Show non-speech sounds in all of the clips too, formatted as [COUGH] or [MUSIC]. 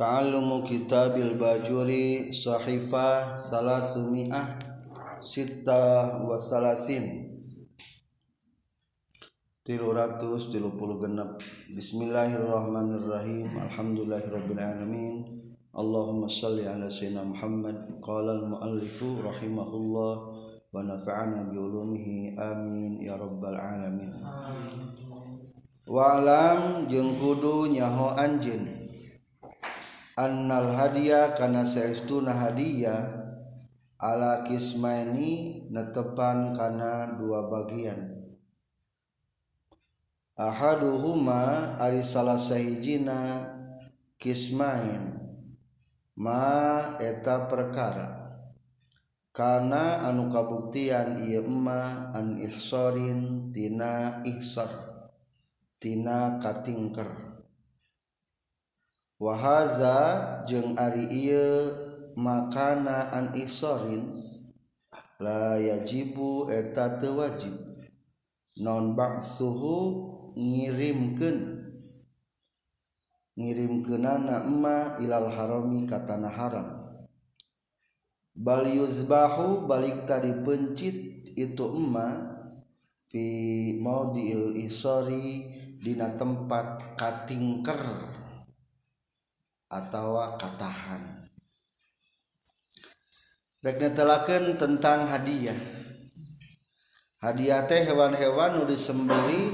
Ta'allumu kitabil bajuri sahifah salasumi'ah sita wa salasin. Tilu ratus tilu puluh genap Bismillahirrahmanirrahim. Alhamdulillahirrabbilalamin. Allahumma salli ala sayyidina Muhammad. Qala al-muallifu rahimahullah. Wa nafa'ana biulumihi amin. Ya rabbal alamin. Wa'alam jeung kudu nyaho anjeun annal hadiah kana saestuna hadiah ala kismaini netepan kana dua bagian. Ahaduhuma ari salah sahijina kismain. Ma eta perkara. Kana anu kabuktian ieu emma an ihsarin tina ihsar tina katingker wahaza jeung ari ieu makana an isorin la yajibu eta teu wajib. Non ba'suhu ngirimkeun ngirimkeunana emma ilal harami ka tanah haram. Bal yuzbahu balik tadi pencit itu emma fi maudil isori dina tempat katingker. Atau katahan. Rek telaken tentang hadiah. Hadiah teh hewan-hewan nu disembeli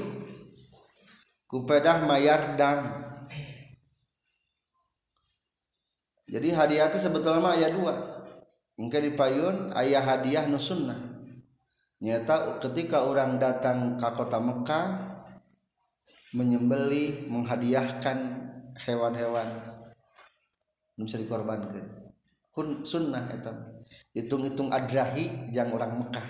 kupedah mayar dan. Jadi hadiah teh sebetulnya mah ayah dua. Engke di payun ayah hadiah nu sunnah. Nyata ketika orang datang ke kota Mekah menyembeli menghadiahkan hewan-hewan bisa dikorbankan. Hun sunnah itu hitung-hitung adrahi yang orang Mekah.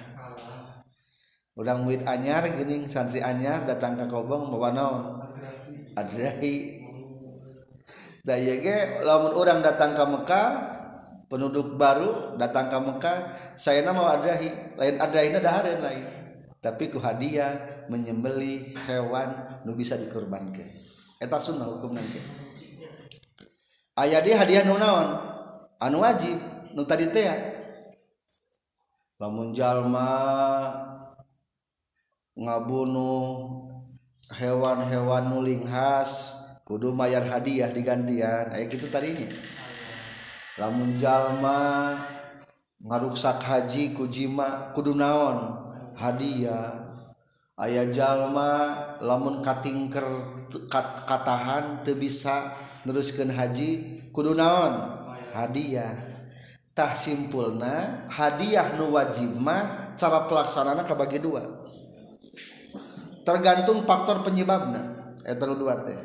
Orang murid anyar gini santri anyar datang ke kobong bawa naon? Adrahi. Daya ge lamun orang datang ke Mekah penduduk baru datang ke Mekah saya nama adrahi. Lain adrahi ada hari lain. Tapi ku hadiah menyembeli hewan nu bisa dikorbankan. Eta sunnah hukum nanti aya dia hadiah nunaon anu wajib nu tadi teh lamun jalma ngabunuh hewan-hewan nuling khas kudu mayar hadiah digantian. Kayak gitu tadinya. Lamun jalma ngaruksak haji kujima kudu naon? Hadiah. Ayah jalma lamun katingker kat, katahan teu bisa neruskan haji kudu naon? Hadiah. Tah simpulna hadiah nu wajib mah cara pelaksanana kabagi dua. Tergantung faktor penyebabna. Eta nu dua teh.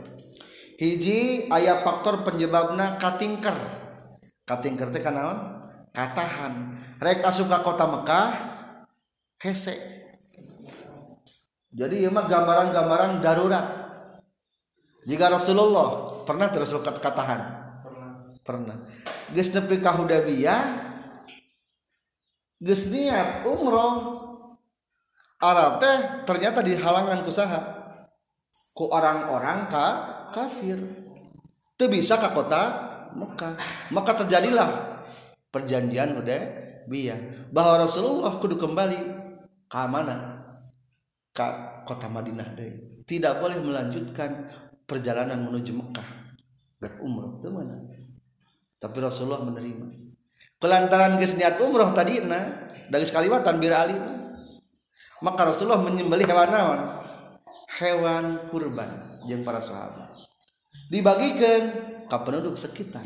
Hiji aya faktor penyebabna katingker. Katingker teh kanaon katahan. Rek asup ka kota Mekah hese. Jadi ieu mah gambaran-gambaran darurat jika Rasulullah pernah terus katahan pernah. Geus nepi ka Hudaybiyah niat umroh Arab teh ternyata dihalangan kusaha ku orang-orang ka kafir. Teu bisa ka kota Mekah. Maka terjadilah perjanjian Hudaybiyah bahwa Rasulullah kudu kembali ke mana? Ke kota Madinah deh. Tidak boleh melanjutkan perjalanan menuju Mekah. Dan umroh itu mana? Tapi Rasulullah menerima. Kelantaran geus niat umroh tadi nah dari sekaliwatan bir ali maka Rasulullah menyembelih hewan naon hewan kurban yang para sahabat. Dibagikan ke penduduk sekitar.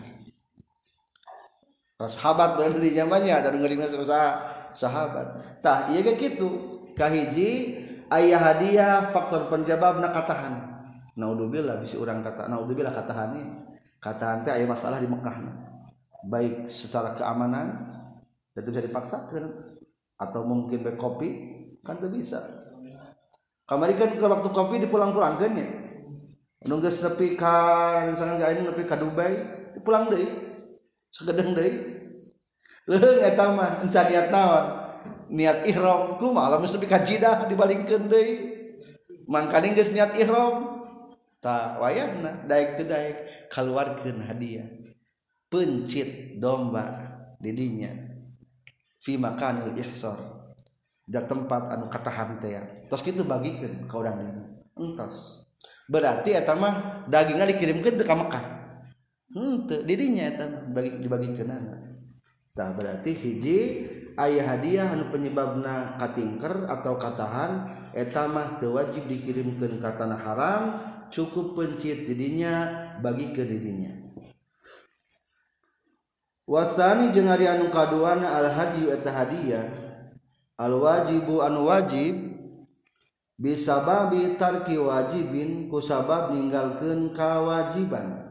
Sahabat berada di zamannya dan ngeringas usaha sahabat. Tah iya gitu kahiji ayah hadiah faktor penjabab nak katahan naudzubillah bisa orang kata naudzubillah katahan ini katahan teh ayah masalah di Mekah. Baik secara keamanan itu bisa dipaksakan atau mungkin baik kopi kan tuh bisa. Kamari kan ke waktu kopi dipulang-pulang kan ya nunggu nepi ka misalnya gak ini nepi ka Dubai dipulang deh segedeng deh leung eta mah encan niat naon? Niat ihram. Ku malam nepi ka Jidah dibalingkeun deui? Mangkane geus niat ihram tak wayahna daik teu daik kaluarkeun hadiah. Pencit domba didinya fi makanil ihsar. Da tempat anu katahan teh tos kitu bagikeun ka urang dinya. Entos. Berarti eta mah dagingnya dikirimkeun teu ka Mekah. Hmm, Henteu didinya eta bagi dibagikeunana tah berarti hiji ayah hadiah anu penyebabna katingker atau katahan eta mah teu wajib dikirimkeun ka tanah haram cukup pencit dirinya bagi ke dirinya. Wasani jeung ari anu kaduana al hadiyu eta hadiah al wajibu anu wajib bisababi tarki wajibin kusabab ninggalkeun kawajiban.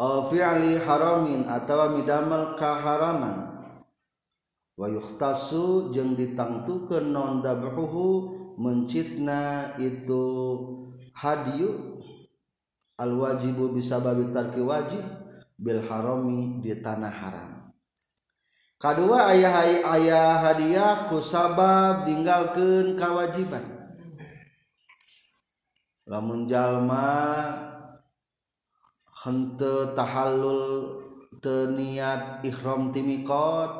Aw fi'li haramin atawa midamal kaharaman. Wa yukhtasu jeung ditangtukeun non dabhuhu mencitna itu hadiyu al wajibu bisa babi tarki wajib bil harami di tanah haram. Kedua ayah ayah hadiah ku sabab tinggalkan kewajiban lamun jalma hente tahallul teniat ihram timikot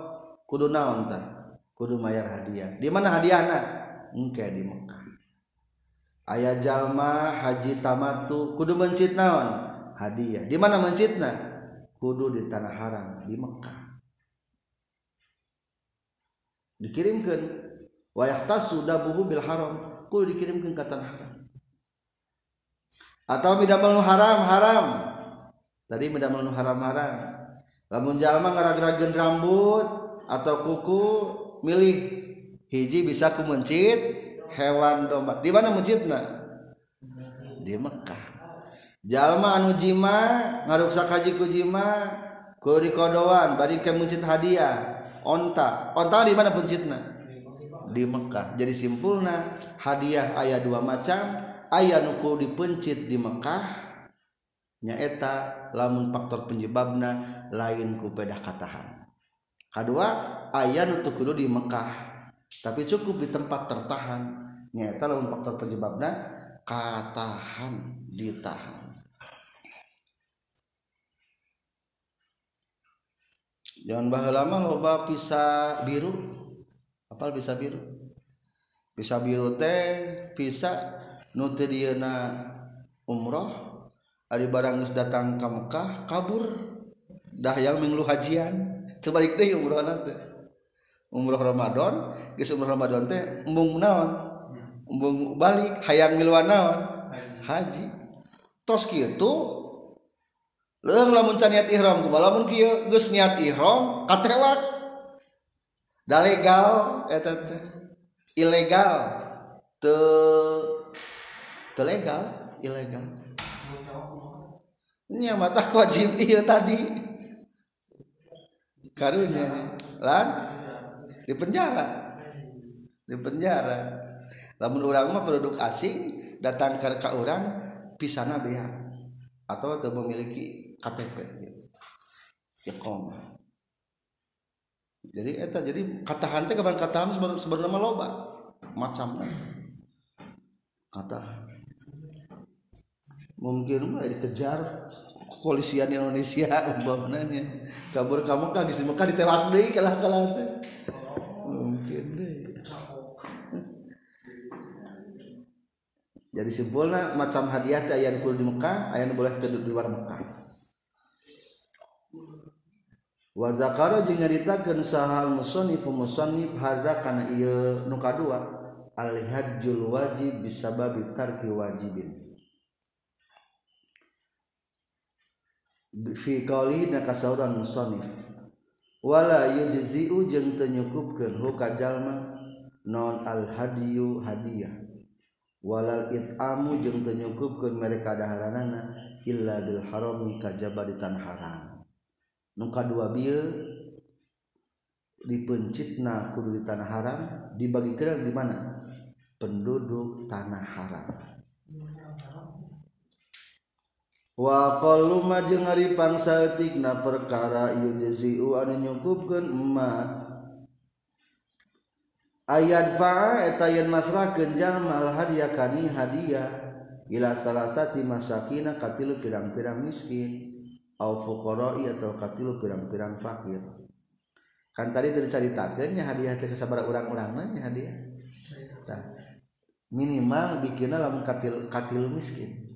kudu naon kudu mayar hadiah. Di mana hadiahna? Engke di Mekah. Ayah jalma haji tamatu kudu mencit naon? Hadiah. Di mana mencitna? Kudu di tanah haram di Mekah. Dikirimkan. Wayahtasu dabuhu bil haram. Kudu dikirimkan ke tanah haram. Atau midamel nu haram haram. Tadi midamel nu haram haram. Lamun jalma ngarag-rageun rambut atau kuku milih. Hiji bisa ku mencit hewan domba di mana masjidna? Di Mekkah jalma anu jima ngaruksa kaji ku jima ku di kodoan bari ke masjid hadiah. Onta. Onta di mana masjidna? Di Mekkah jadi simpulna hadiah ayah dua macam. Ayah nuku dipencit di Mekkah nyaeta lamun faktor penyebabna lain ku pedah katahan. Kedua ayah nutuk kudu di Mekah. Tapi cukup di tempat tertahan. Nyaeta lamun faktor penyebabna katahan ditahan. Jangan bah lama loba bisa biru. Apa bisa biru? Bisa biru teh bisa nuti dieuna umroh ari barang datang ka Mekah kabur. Dah yang minglu hajian. Sebalik deh umroh nanti umroh Ramadan geus umroh Ramadan teh embung naon? Embung balik hayang miluan naon? Haji. Tos kitu Leung lamun can niat ihram kumaha lamun kieu geus niat ihram katewak. Da legal eta teh ilegal. Te te legal ilegal. Nya mata wajib ieu tadi. Karunya lan di penjara. Di penjara. Lamun urang mah penduduk asing datang ke ka urang pisana bea atau teu memiliki KTP gitu. Iqamah jadi eta jadi katahan teh kapan katahan sebenarnya loba? Macam kata. Mungkin mah dikejar kepolisian Indonesia [LAUGHS] umpamanya. Kabur kamu kan di Mekah ditewak deui kalah-kalah Oh, mungkin deh [LAUGHS] jadi simpulnya macam hadiah teh ayah di Mekah ayah boleh tidur di luar Mekah. Wa zakara jeung nyaritakeun sahal musannif musannif hadza kana ieu nu kadua al hajjul wajib bisababi tarki wajibin. Fi qauli nakasauran musannif. wala yujzi'u jeung teu nyukupkeun hu jalma non al hadiyu hadiah walal it'amu jeung teu nyukupkeun mereka daharanana illa bil harami kajaba di tanah haram. Nu kadua bieu dipencitna kudu di tanah haram dibagikeun di mana? Penduduk tanah haram. Waqalu majeng ari pangsaeutikna perkara ieu jaziu anu nyukupkeun emma. Ayat fa eta yen masrahkeun jalma al hadiah kani hadiah. Ila salasati masakina katilu pirang-pirang miskin. Au fuqara'i atau katilu pirang-pirang fakir. Kan tadi tercaritakeun nya hadiah teh sabaraha orang-orang nanya hadiah. Minimal bikinna lamun katil katil miskin.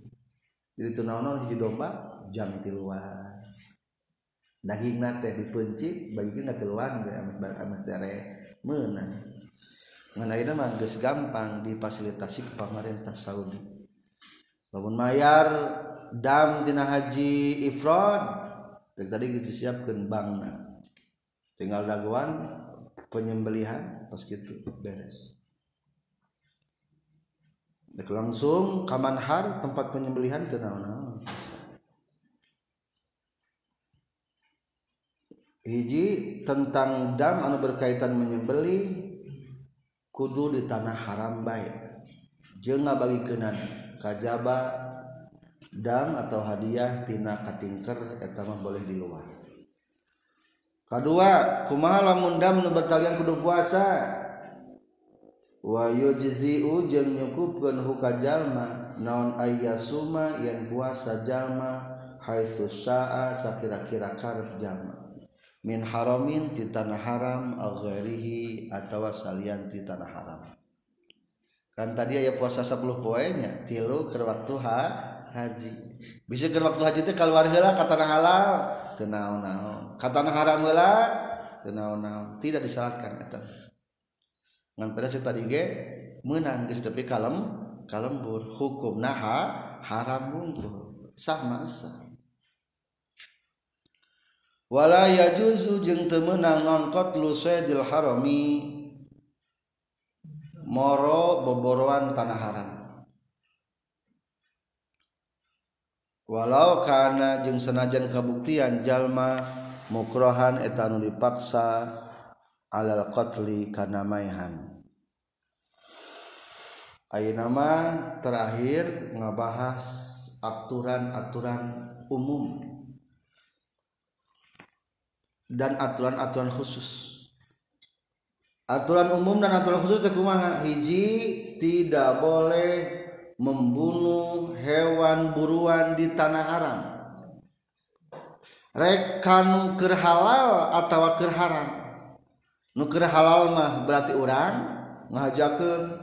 itu naon-naon hiji domba jam tiluan daging nate dipencit bagi nggak tiluan amat amat dare menang ngandaina mah geus gampang difasilitasi ke pemerintah Saudi. Lamun mayar dam tina haji ifrad tadi kita siapkan bangna tinggal daguan penyembelihan terus gitu beres. Dek langsung kamanhar tempat penyembelihan tenang naon hiji tentang dam anu berkaitan menyembeli kudu di tanah haram baik jeung ngabagikeun kajaba dam atau hadiah tina katingker eta mah boleh di luar kedua kumaha lamun dam nu bertalian kudu puasa wayujiziu jeung nyukupkeun huka jalma naon ayyasuma yang puasa jalma haitsu syaa sakira-kira karep jalma. Min haramin ti tanah haram aw ghairihi atawa salian ti tanah haram. Kan tadi aya puasa 10 poenya tilu keur waktu ha haji. Bisa keur waktu haji teh keluar heula ka tanah halal. Teu naon-naon. Ka tanah haram heula teu naon-naon. Tidak disalatkan eta. ngan pada si tadi ge menang geus tepi kalem kalembur. Hukum naha haram bungkul sama sah. Wala yajuzu jeung teu meunang ngangkot lusaidil harami moro boboroan tanah haram. Walau kana jeung senajan kabuktian jalma mukrohan etanu dipaksa alal qatli kana maihan nama terakhir ngabahas aturan-aturan umum dan aturan-aturan khusus. Aturan umum dan aturan khusus kumaha? Hiji tidak boleh membunuh hewan buruan di tanah haram. Rek kanu keur halal atau keur haram nuker halal mah berarti orang ngajakan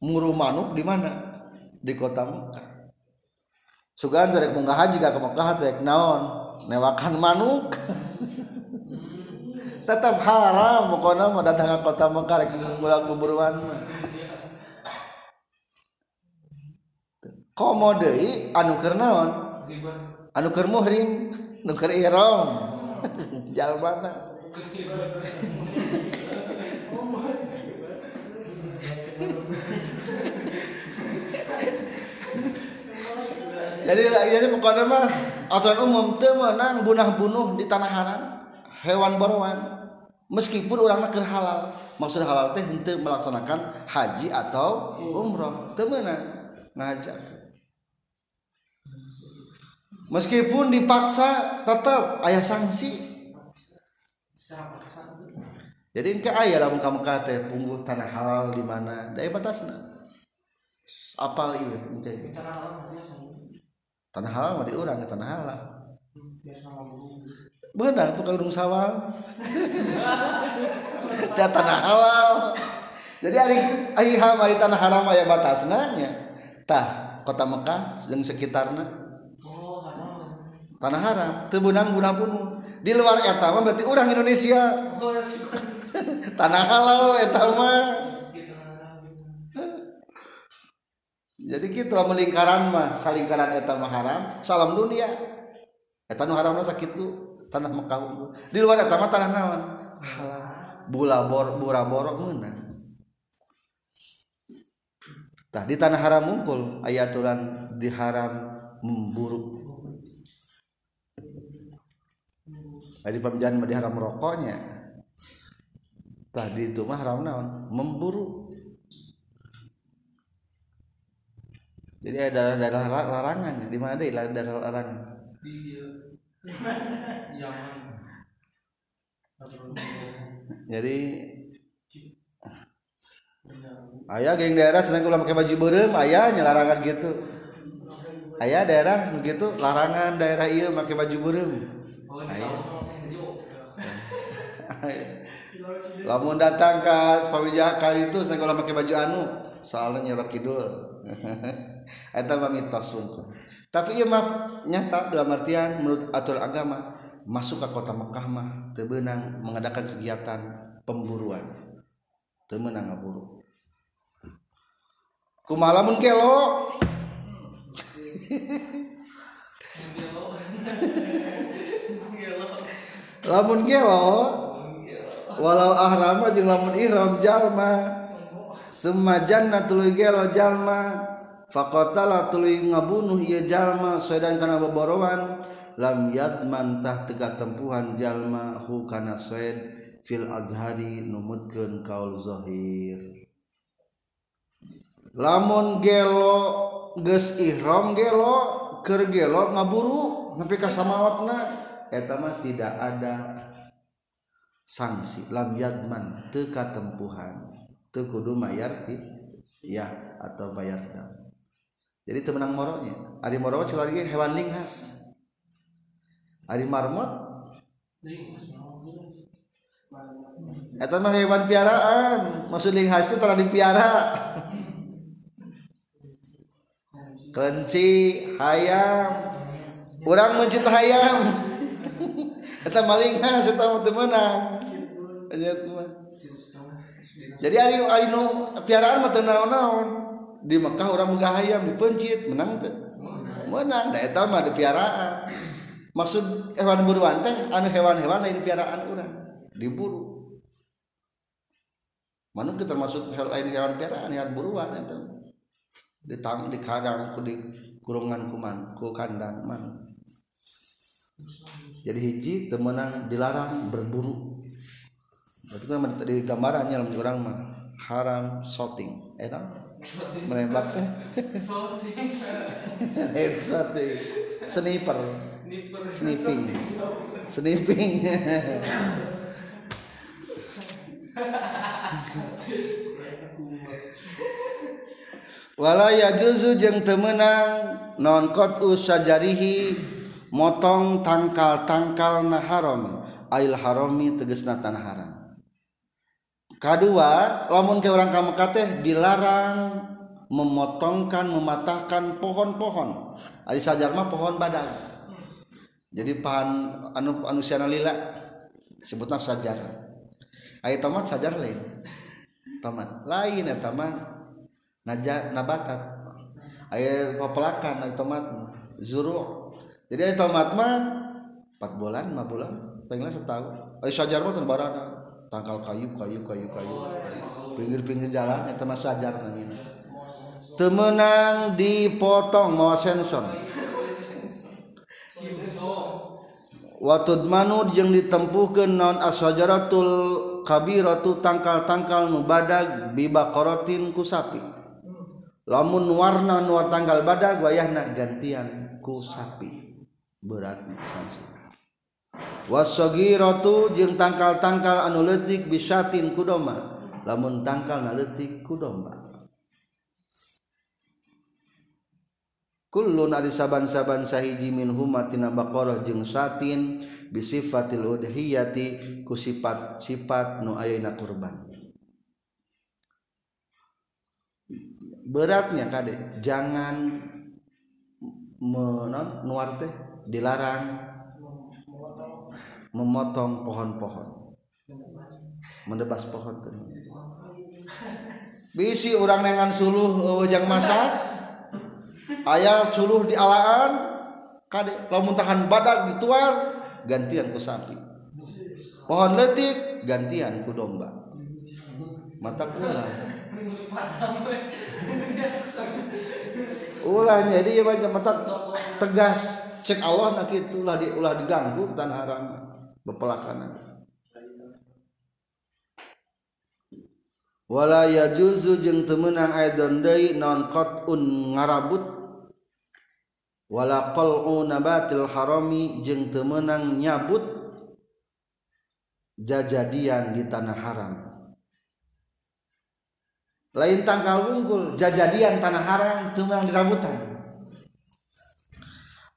muru manuk di mana? Di kota Mekah. Sugan cerek munggah haji gak ke Mekah cerek naon? Newakan manuk. [LAUGHS] Tetap haram pokoknya mau datang ke kota Mekah rek mulai kuburuan komo deui anu keur naon? Anu keur muhrim nu keur ihram [LAUGHS] jalmana. Jadi jadi pokoknya mah aturan umum temenang bunah bunuh di tanah haram hewan borowan meskipun orang nak halal maksud halal teh untuk melaksanakan haji atau umroh temenang ngajak meskipun dipaksa tetap ayah sanksi jadi engke aya lamun kamu kate pungguh tanah halal di mana daya batasna. Apal ieu engke? Tanah halal mah di urang tanah halal. Benar tuh kalau sawal. Da tanah halal. Jadi ari ari ham ari tanah haram aya batasna nya. Tah kota Mekah jeung sekitarna. Tanah haram. Tebunang guna bunuh di luar eta berarti orang Indonesia [LAUGHS] tanah halal eta mah. Jadi kita melingkaran mah salingkaran eta mah haram salam dunia. Eta nu haram sakit tuh tanah Mekah di luar eta mah tanah naon? Halal bula bor bura borok meunang Tah di tanah haram mungkul ayaturan diharam memburu. Di pemjangan mah diharam rokoknya tadi itu mah haram naon? Memburu. Jadi ada daerah larangan. Di mana deh? Daerah larangan. [LAUGHS] Jadi ayah geng daerah senang ulah pakai baju berem. Ayah nyelarangan gitu. Ayah daerah begitu larangan daerah iya pakai baju burem [LAUGHS] [LAUGHS] lamun datang ke pawijah kali itu saya kalau pakai baju anu soalnya nyerok kidul. [LAUGHS] Eta mah mitos tapi iya mah nyata dalam artian menurut atur agama masuk ke kota Mekah mah tebenang mengadakan kegiatan pemburuan. Temenang ngaburu. Kumalamun kelo? Lamun kelo [LAUGHS] walau ahrama jeung lamun ihram jalma. Semajannna tuluy ge jalma. Faqatala tuluy ngabunuh ieu jalma sedan kana boborowan lam yadman tah tega tempuhan jalma hu kana sayd fil azhari numutkeun kaul zahir lamun gelo geus ihram gelo keur gelo ngaburu nepi ka samawatna eta mah tidak ada. sanksi lam yadman teka tempuhan tekudu mayar ya atau bayar dam jadi temenang moronya. Ari moro lagi hewan linghas ari marmot Eta mah hewan piaraan. Maksud linghas itu tara dipiara. Kelinci hayam. Orang mencinta hayam. Eta maling khas eta mah menang jadi ari ari nu piaraan mah teu naon-naon. Di Mekah orang boga hayam dipencit menang teh. Menang da eta mah piaraan. Maksud hewan buruan teh anu hewan-hewan lain piaraan urang. Diburu manuk termasuk lain hewan piaraan hewan buruan eta ditang di kadang ku di kurungan kuman ku kandang man jadi hiji temenang dilarang berburu. Itu kan di gambarannya dalam orang mah haram shooting enak menembak teh. Shooting [LAUGHS] sniper. Sniffing. Sniffing. [LAUGHS] Wala ya juzu jeung temenang non kot usajarihi motong tangkal-tangkal na haram ail harami tegesna tanah haram. Kedua lamun ke orang kamu teh dilarang memotongkan mematahkan pohon-pohon. Ari sajar mah pohon badang jadi pahan anu anu siana lila sebutna sajar. Ai tomat sajar lain. Tomat lain ya tomat naja nabatat. Ai pepelakan ari tomat zuru. jadi tomat mah empat bulan lima bulan pengen setahun ayo sajar mah terbarana tangkal kayu kayu kayu kayu pinggir-pinggir jalan itu mah sajar namanya temenang dipotong mau sensor Watud manu yang ditempuhkan non asajaratul kabiratu tangkal-tangkal nu badag bibakorotin ku sapi. Lamun warna nuar tanggal badag wayahna gantian ku sapi. Sanksi wasogiratu jeung tangkal-tangkal anu letik bisatin kudoma lamun tangkal na letik kudomba kullun ari saban-saban sahiji min humatina baqarah jeung satin bisifatil udhiyati ku sifat-sifat nu ayeuna kurban. Beratnya kade jangan menon nuar teh dilarang memotong pohon-pohon. Mendebas pohon bisi orang dengan suluh wajang masak. Ayah suluh di alaan. Kade lamun tahan badak dituar gantian ku sapi. Pohon letik gantian ku domba. Mata kula ulahnya dia banyak mata tegas cek Allah nak itulah diulah diganggu tanah haram. Bepelakanan wala yajuzu jeung temenang aidon deui non qatun ngarabut. Wala qal'u nabatil harami jeung temenang nyabut jajadian di tanah haram. Lain tangkal wungkul jajadian tanah haram temenang dirabutan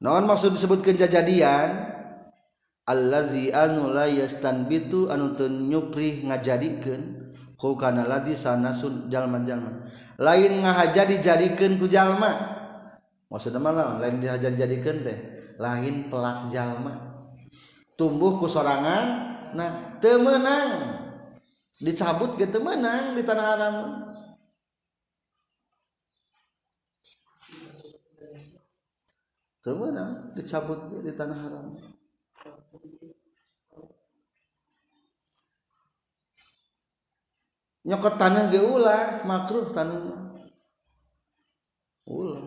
naon maksud disebutkan jajadian? Allazi anu la yastanbitu anu teu nyupri ngajadikeun ku kana ladzi sanasun jalma-jalma lain ngahaja dijadikeun ku jalma. Maksudna mah lain dihajar jadikeun teh. Lain pelak jalma. Tumbuh ku sorangan nah teu meunang. Dicabut ge teu meunang di tanah haram teu meunang dicabut di tanah haram. Nyokot tanah ge ulah makruh tanah ulah.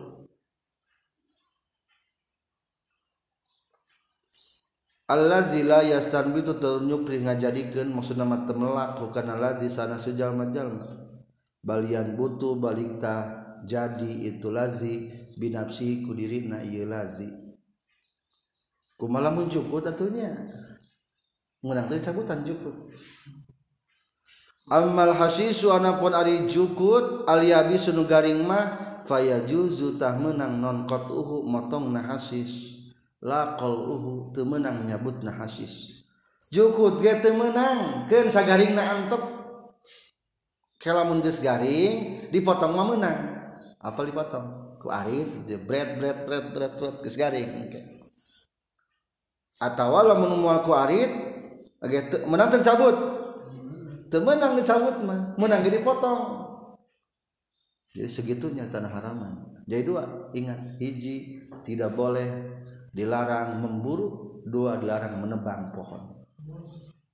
Allazi la yastanbitu ternyupri ngajadikeun maksudna mah temelak kana ladzi sana sujalma-jalma balian butuh balikta jadi itu lazi binafsi ku dirina ieu lazi. Kumaha mun jukut atunya ngunang teh cabutan jukut Amal hasisu anapun ari jukut aliabi sunu garing mah fayajuzu tah menang non kot uhu motong na hasis. Lakol uhu teu menang nyabut na hasis. Jukut ge menang keun sagaring na antep. Kelamun geus garing dipotong mah menang. Apa dipotong ku arit jebret bret bret bret bret geus garing atawa lamun moal ku arit menang tercabut temenang dicabut mah menang jadi potong jadi segitunya tanah haraman. Jadi dua ingat hiji tidak boleh dilarang memburu dua dilarang menebang pohon.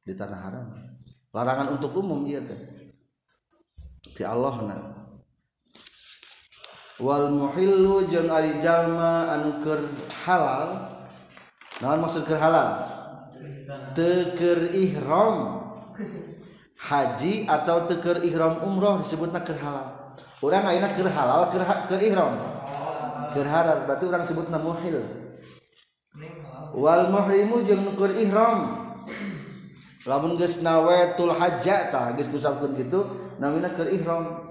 Di tanah haram larangan untuk umum iya teh. Ti Allah na Wal muhillu jeung ari jalma anu keur halal. Naon maksud keur halal? Teker ihram. Haji atau teker ihram umroh disebutna keur halal. Urang ayeuna keur halal keur, keur ihram? Keur halal berarti urang sebutna muhil. Wal muhrimu jeung keur ihram. Lamun geus nawetul hajjata geus ngucapkeun kitu namina keur ihram.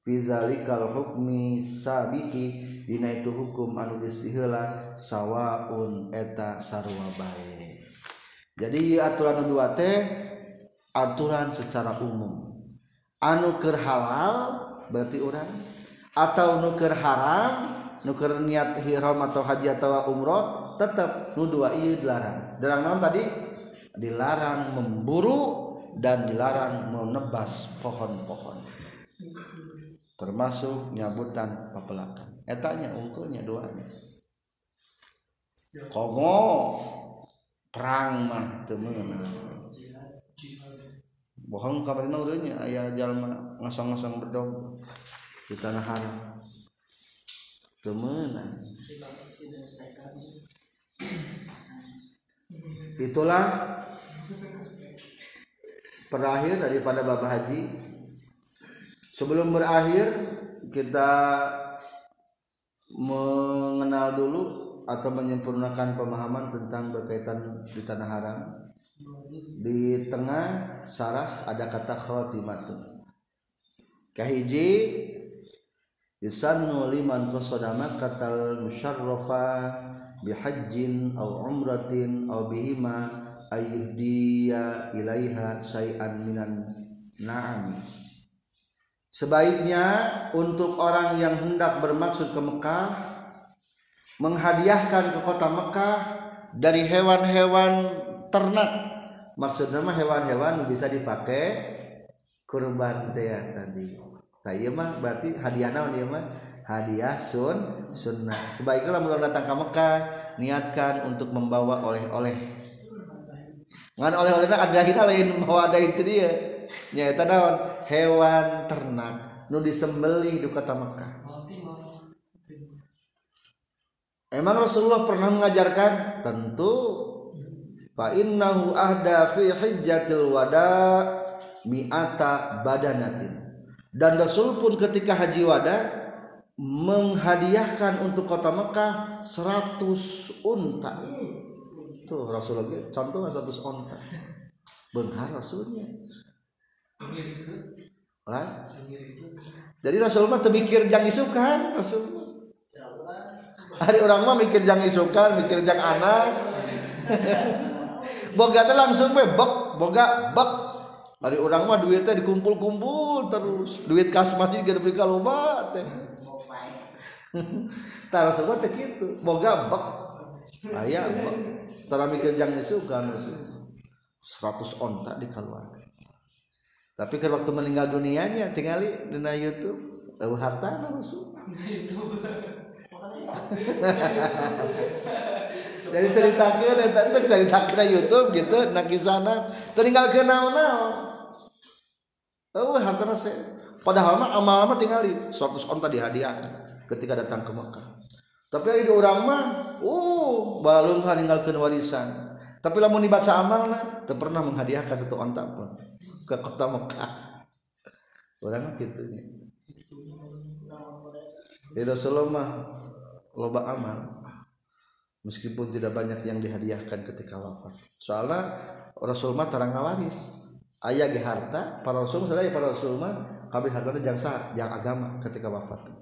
Fi zalikal hukmi sabiki dina itu hukum anu geus diheula sawaun eta sarua bae. Jadi aturan dua teh aturan secara umum. Anuker halal berarti orang atau nuker haram nuker niat hiram atau haji atau umroh tetap nu dua iya dilarang. Dilarang naon tadi? Dilarang memburu dan dilarang menebas pohon-pohon termasuk nyabutan papelakan etanya unggulnya doanya. Komo perang mah temenang bohong kabar urutnya ayah jalma ngasong-ngasong bedog di tanah haram. Temenan itulah perakhir daripada Bapak Haji sebelum berakhir kita mengenal dulu atau menyempurnakan pemahaman tentang berkaitan di tanah haram. Di tengah sarah ada kata khotimatun kahiji yusannu liman qasada makkatal musyarrafa bihajjin aw umratin aw bihima ayyuhdiya ilaiha syai'an minan na'am Sebaiknya untuk orang yang hendak bermaksud ke Mekah menghadiahkan ke kota Mekah dari hewan-hewan ternak. Maksudnya mah hewan-hewan bisa dipakai kurban teh ya tadi. Tadi mah berarti hadiah naon ieu mah? Hadiah sun sunnah. Sebaiknya mulai datang ke Mekah niatkan untuk membawa oleh-oleh. Ngan oleh-olehnya ada lain mau ada itu dia nyata naon? Hewan ternak nu disembelih di kota Mekah. Emang Rasulullah pernah mengajarkan? Tentu. Fa innahu ahda fi hijjatil wada mi'ata badanatin. Dan Rasul pun ketika haji wada menghadiahkan untuk kota Mekah 100 unta. Tuh Rasul lagi contoh 100 unta. Benar Rasulnya lah jadi Rasul mah terpikir jang isukan Rasul hari orang mah mikir jang isukan mikir jang anak. [LAUGHS] Boga teh langsung be bek boga bek. Hari orang mah duitnya dikumpul-kumpul terus. Duit kas masjid gede beli loba teh. Taruh semua teh gitu boga bek. Ayah bek. Tara mikir jang isukan seratus onta di keluarga tapi kan waktu meninggal dunianya tinggali di YouTube tahu harta langsung jadi ceritakan eta teh ceritakeun YouTube gitu na kisana tinggal ke naon-naon oh hartana saya padahal mah amal mah tinggali 100 onta dihadiah ketika datang ke Mekah. Tapi ada orang mah uh balung ninggalkeun warisan. Tapi lamun dibaca amalna teu pernah menghadiahkan satu onta pun ke kota Mekah. Orang gitu nya di Rasulullah mah loba amal. Meskipun tidak banyak yang dihadiahkan ketika wafat. Soalnya Rasul mah tarang ngawaris. Ayah ge harta para Rasul sadaya para Rasul mah kabeh harta teh jangsa yang agama ketika wafat.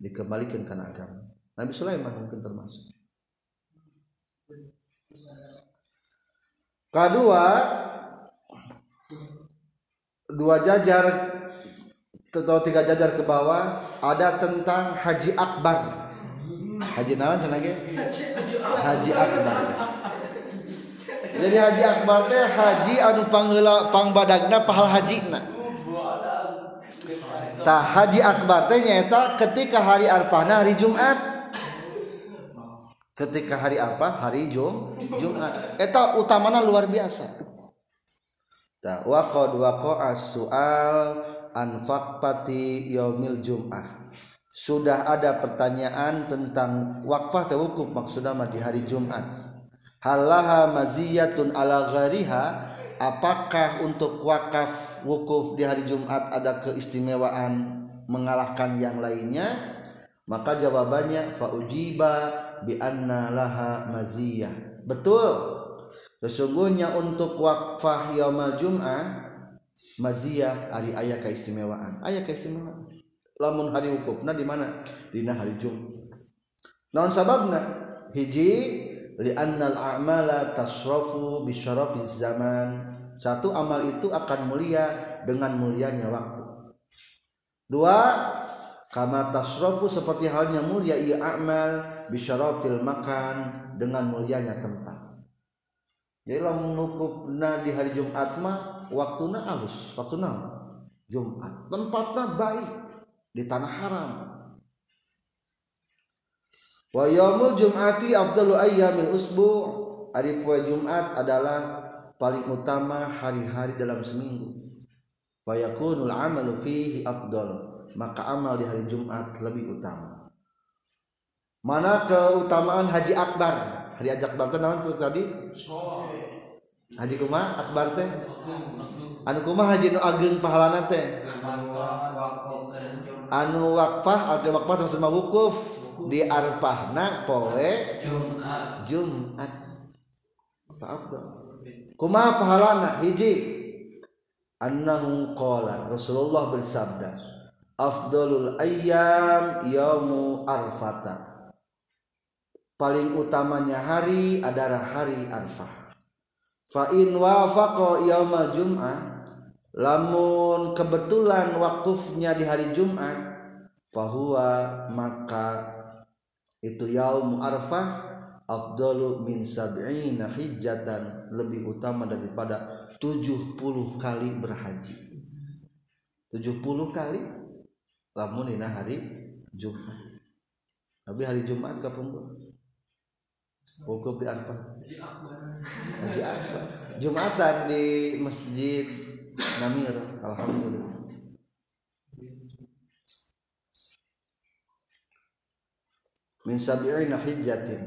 Dikembalikan karena agama. Nabi Sulaiman mungkin termasuk. Kedua dua jajar atau tiga jajar ke bawah ada tentang Haji Akbar. Haji Nawan cenah Haji Akbar. Jadi Haji Akbar teh Haji anu panghela pangbadagna pahal Haji na. tah Haji Akbar teh nyata ketika hari Arfahna hari Jumat. Ketika hari apa hari Jum Jumat. Eta utamana luar biasa. Ta waqad waqa'a su'al an faqpati yaumil jum'ah. Sudah ada pertanyaan tentang wakfah tawukuf maksudnya di hari Jumat. Halaha maziyatun ala ghariha apakah untuk wakaf wukuf di hari Jumat ada keistimewaan mengalahkan yang lainnya? Maka jawabannya faujiba bi anna laha maziyah. Betul sesungguhnya untuk wakfah yaumal jum'ah maziyah hari ayah keistimewaan. Ayah keistimewaan. Lamun hari wukufna di mana? Dina hari Jumat naon sababna? Hiji li annal a'mala tasrafu bi zaman. Satu amal itu akan mulia dengan mulianya waktu. Dua kama tasrafu seperti halnya mulia ia amal bi syarafil makan dengan mulianya tempat jadi lamun nukupna di hari Jumat mah waktuna alus waktuna Jumat tempatnya baik di tanah haram. Wa yaumul jum'ati afdalu ayyamil usbu. Hari poe Jumat adalah paling utama hari-hari dalam seminggu. Wa yakunul amalu fihi afdal. Maka amal di hari Jumat lebih utama. Mana keutamaan haji akbar? Hari haji akbar tadi Haji kuma akbar teh? Anu kuma haji nu ageng pahalana teh? Anu wakfah atau wakfah terus sama wukuf. Di arfahna poe Jumat. Jumat kuma pahalana hiji. Annahu qala Rasulullah bersabda afdalul ayyam yaumu arfata. Paling utamanya hari adalah hari arfah. Fa in wafaqa yaumal jum'ah lamun kebetulan wakufnya di hari Jumat fahuwa maka itu yaum arfah afdalu min sab'ina hijjatan lebih utama daripada 70 kali berhaji. 70 kali? Lamun dina hari Jumat tapi hari Jumat kapung Wukuf di Arfah. Haji Akbar. Jumatan di Masjid Namir. Alhamdulillah. Min sabi'ina hijjatin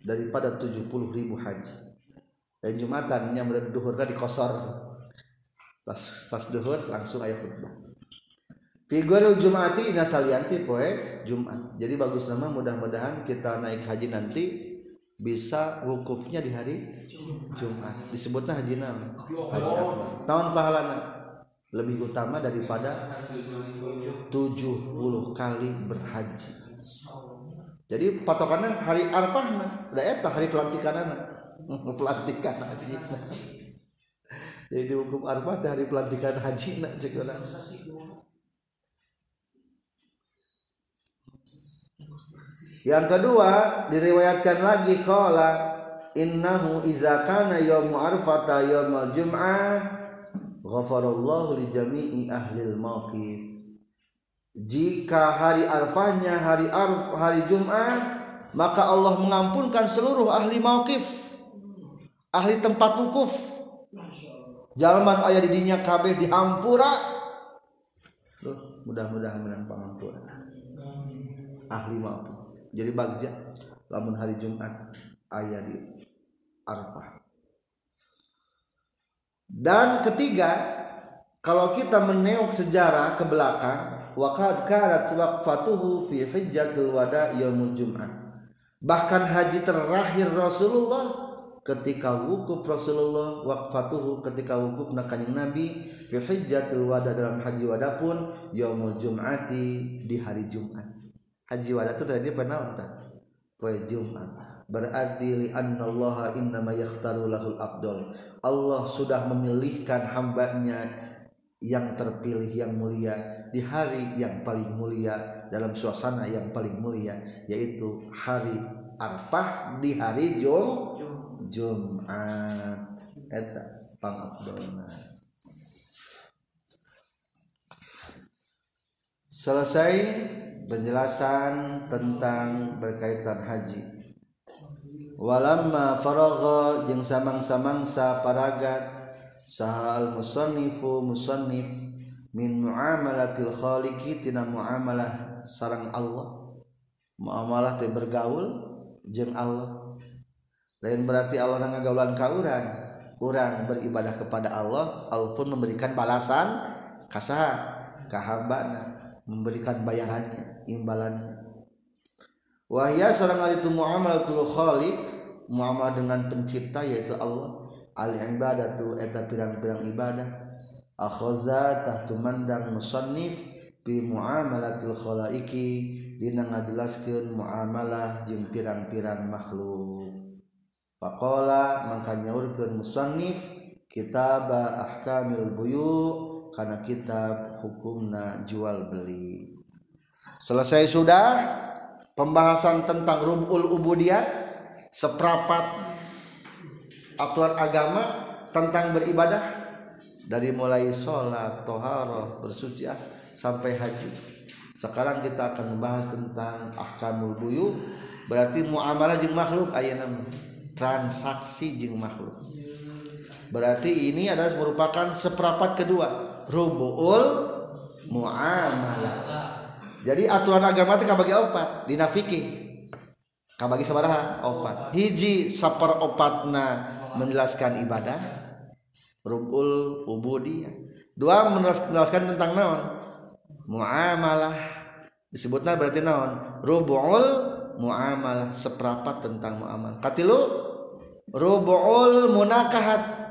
daripada 70 ribu haji. Dan Jumatan yang berada duhur tadi kosor. Tas tas duhur langsung ayat khutbah. Figurul Jumati nasalianti poe Jumat. Jadi bagus nama mudah-mudahan kita naik haji nanti bisa wukufnya di hari Jumat. Disebutnya haji nam haji tahun pahalana lebih utama daripada 70 kali berhaji. 70 jadi patokannya hari arfah da eta hari pelantikan [LAUGHS] pelantikan haji. [LAUGHS] Jadi hukum arfah hari pelantikan haji na cek yang kedua diriwayatkan lagi qala innahu iza kana yaumu arfata yaumul jum'ah ghafarallahu li jami'i ahli al-mawqif jika hari arfahnya hari arf hari Jumat maka Allah mengampunkan seluruh ahli mauqif ahli tempat wukuf. Jalman ayah didinya kabeh dihampura. Mudah-mudahan menang pangampura ahli mauqif jadi bagja lamun hari Jumat ayah di arfah dan ketiga kalau kita meneok sejarah ke belakang waqad kanat waqfatuhu fi hijjatul wada yaumul jum'ah. Bahkan haji terakhir Rasulullah ketika wukuf Rasulullah waqfatuhu ketika wukuf kanjeng Nabi fi hijjatul wada dalam haji wada pun yaumul jum'ati di hari Jumat haji wada itu tadi pada poe Jumat. Berarti li annallaha innama yakhtaru lahul abdul Allah sudah memilihkan hambanya yang terpilih yang mulia di hari yang paling mulia dalam suasana yang paling mulia yaitu hari Arfah di hari Jum Jumat. Eta pangabdolna selesai penjelasan tentang berkaitan haji. Walamma faragha jeung samang-samangsa paragat sahal musannifu musannif min muamalatil khaliqi tina muamalah sarang Allah. Muamalah teh bergaul jeung Allah. Lain berarti Allah ngagaulan ka urang. Urang beribadah kepada Allah Allah pun memberikan balasan kasaha ka hambana memberikan bayarannya imbalannya. Wahya sareng itu muamalatul khaliq muamalah dengan pencipta yaitu Allah al ibadatu eta pirang-pirang ibadah. Akhoza tahtu mandang musannif fi muamalatil khalaiki dina ngajelaskeun muamalah jeung pirang-pirang makhluk. Faqala mangka nyaurkeun musannif kitab ahkamil buyu kana kitab hukumna jual beli selesai sudah pembahasan tentang rubul ubudiyat seprapat aturan agama tentang beribadah dari mulai sholat, toharoh, bersuci sampai haji. Sekarang kita akan membahas tentang ahkamul buyu, berarti muamalah jeng makhluk ayat transaksi jeng makhluk. Berarti ini adalah merupakan seperapat kedua, rubuul muamalah. Jadi aturan agama itu kabagi opat, dinafiki. Kabagi sabaraha opat. Hiji saper opatna menjelaskan ibadah, rubul ubudiyah. Dua menjelaskan tentang naon? Muamalah. Disebutnya berarti naon? Rubul muamalah. Seprapat tentang muamalah. Katilu? Rubul munakahat.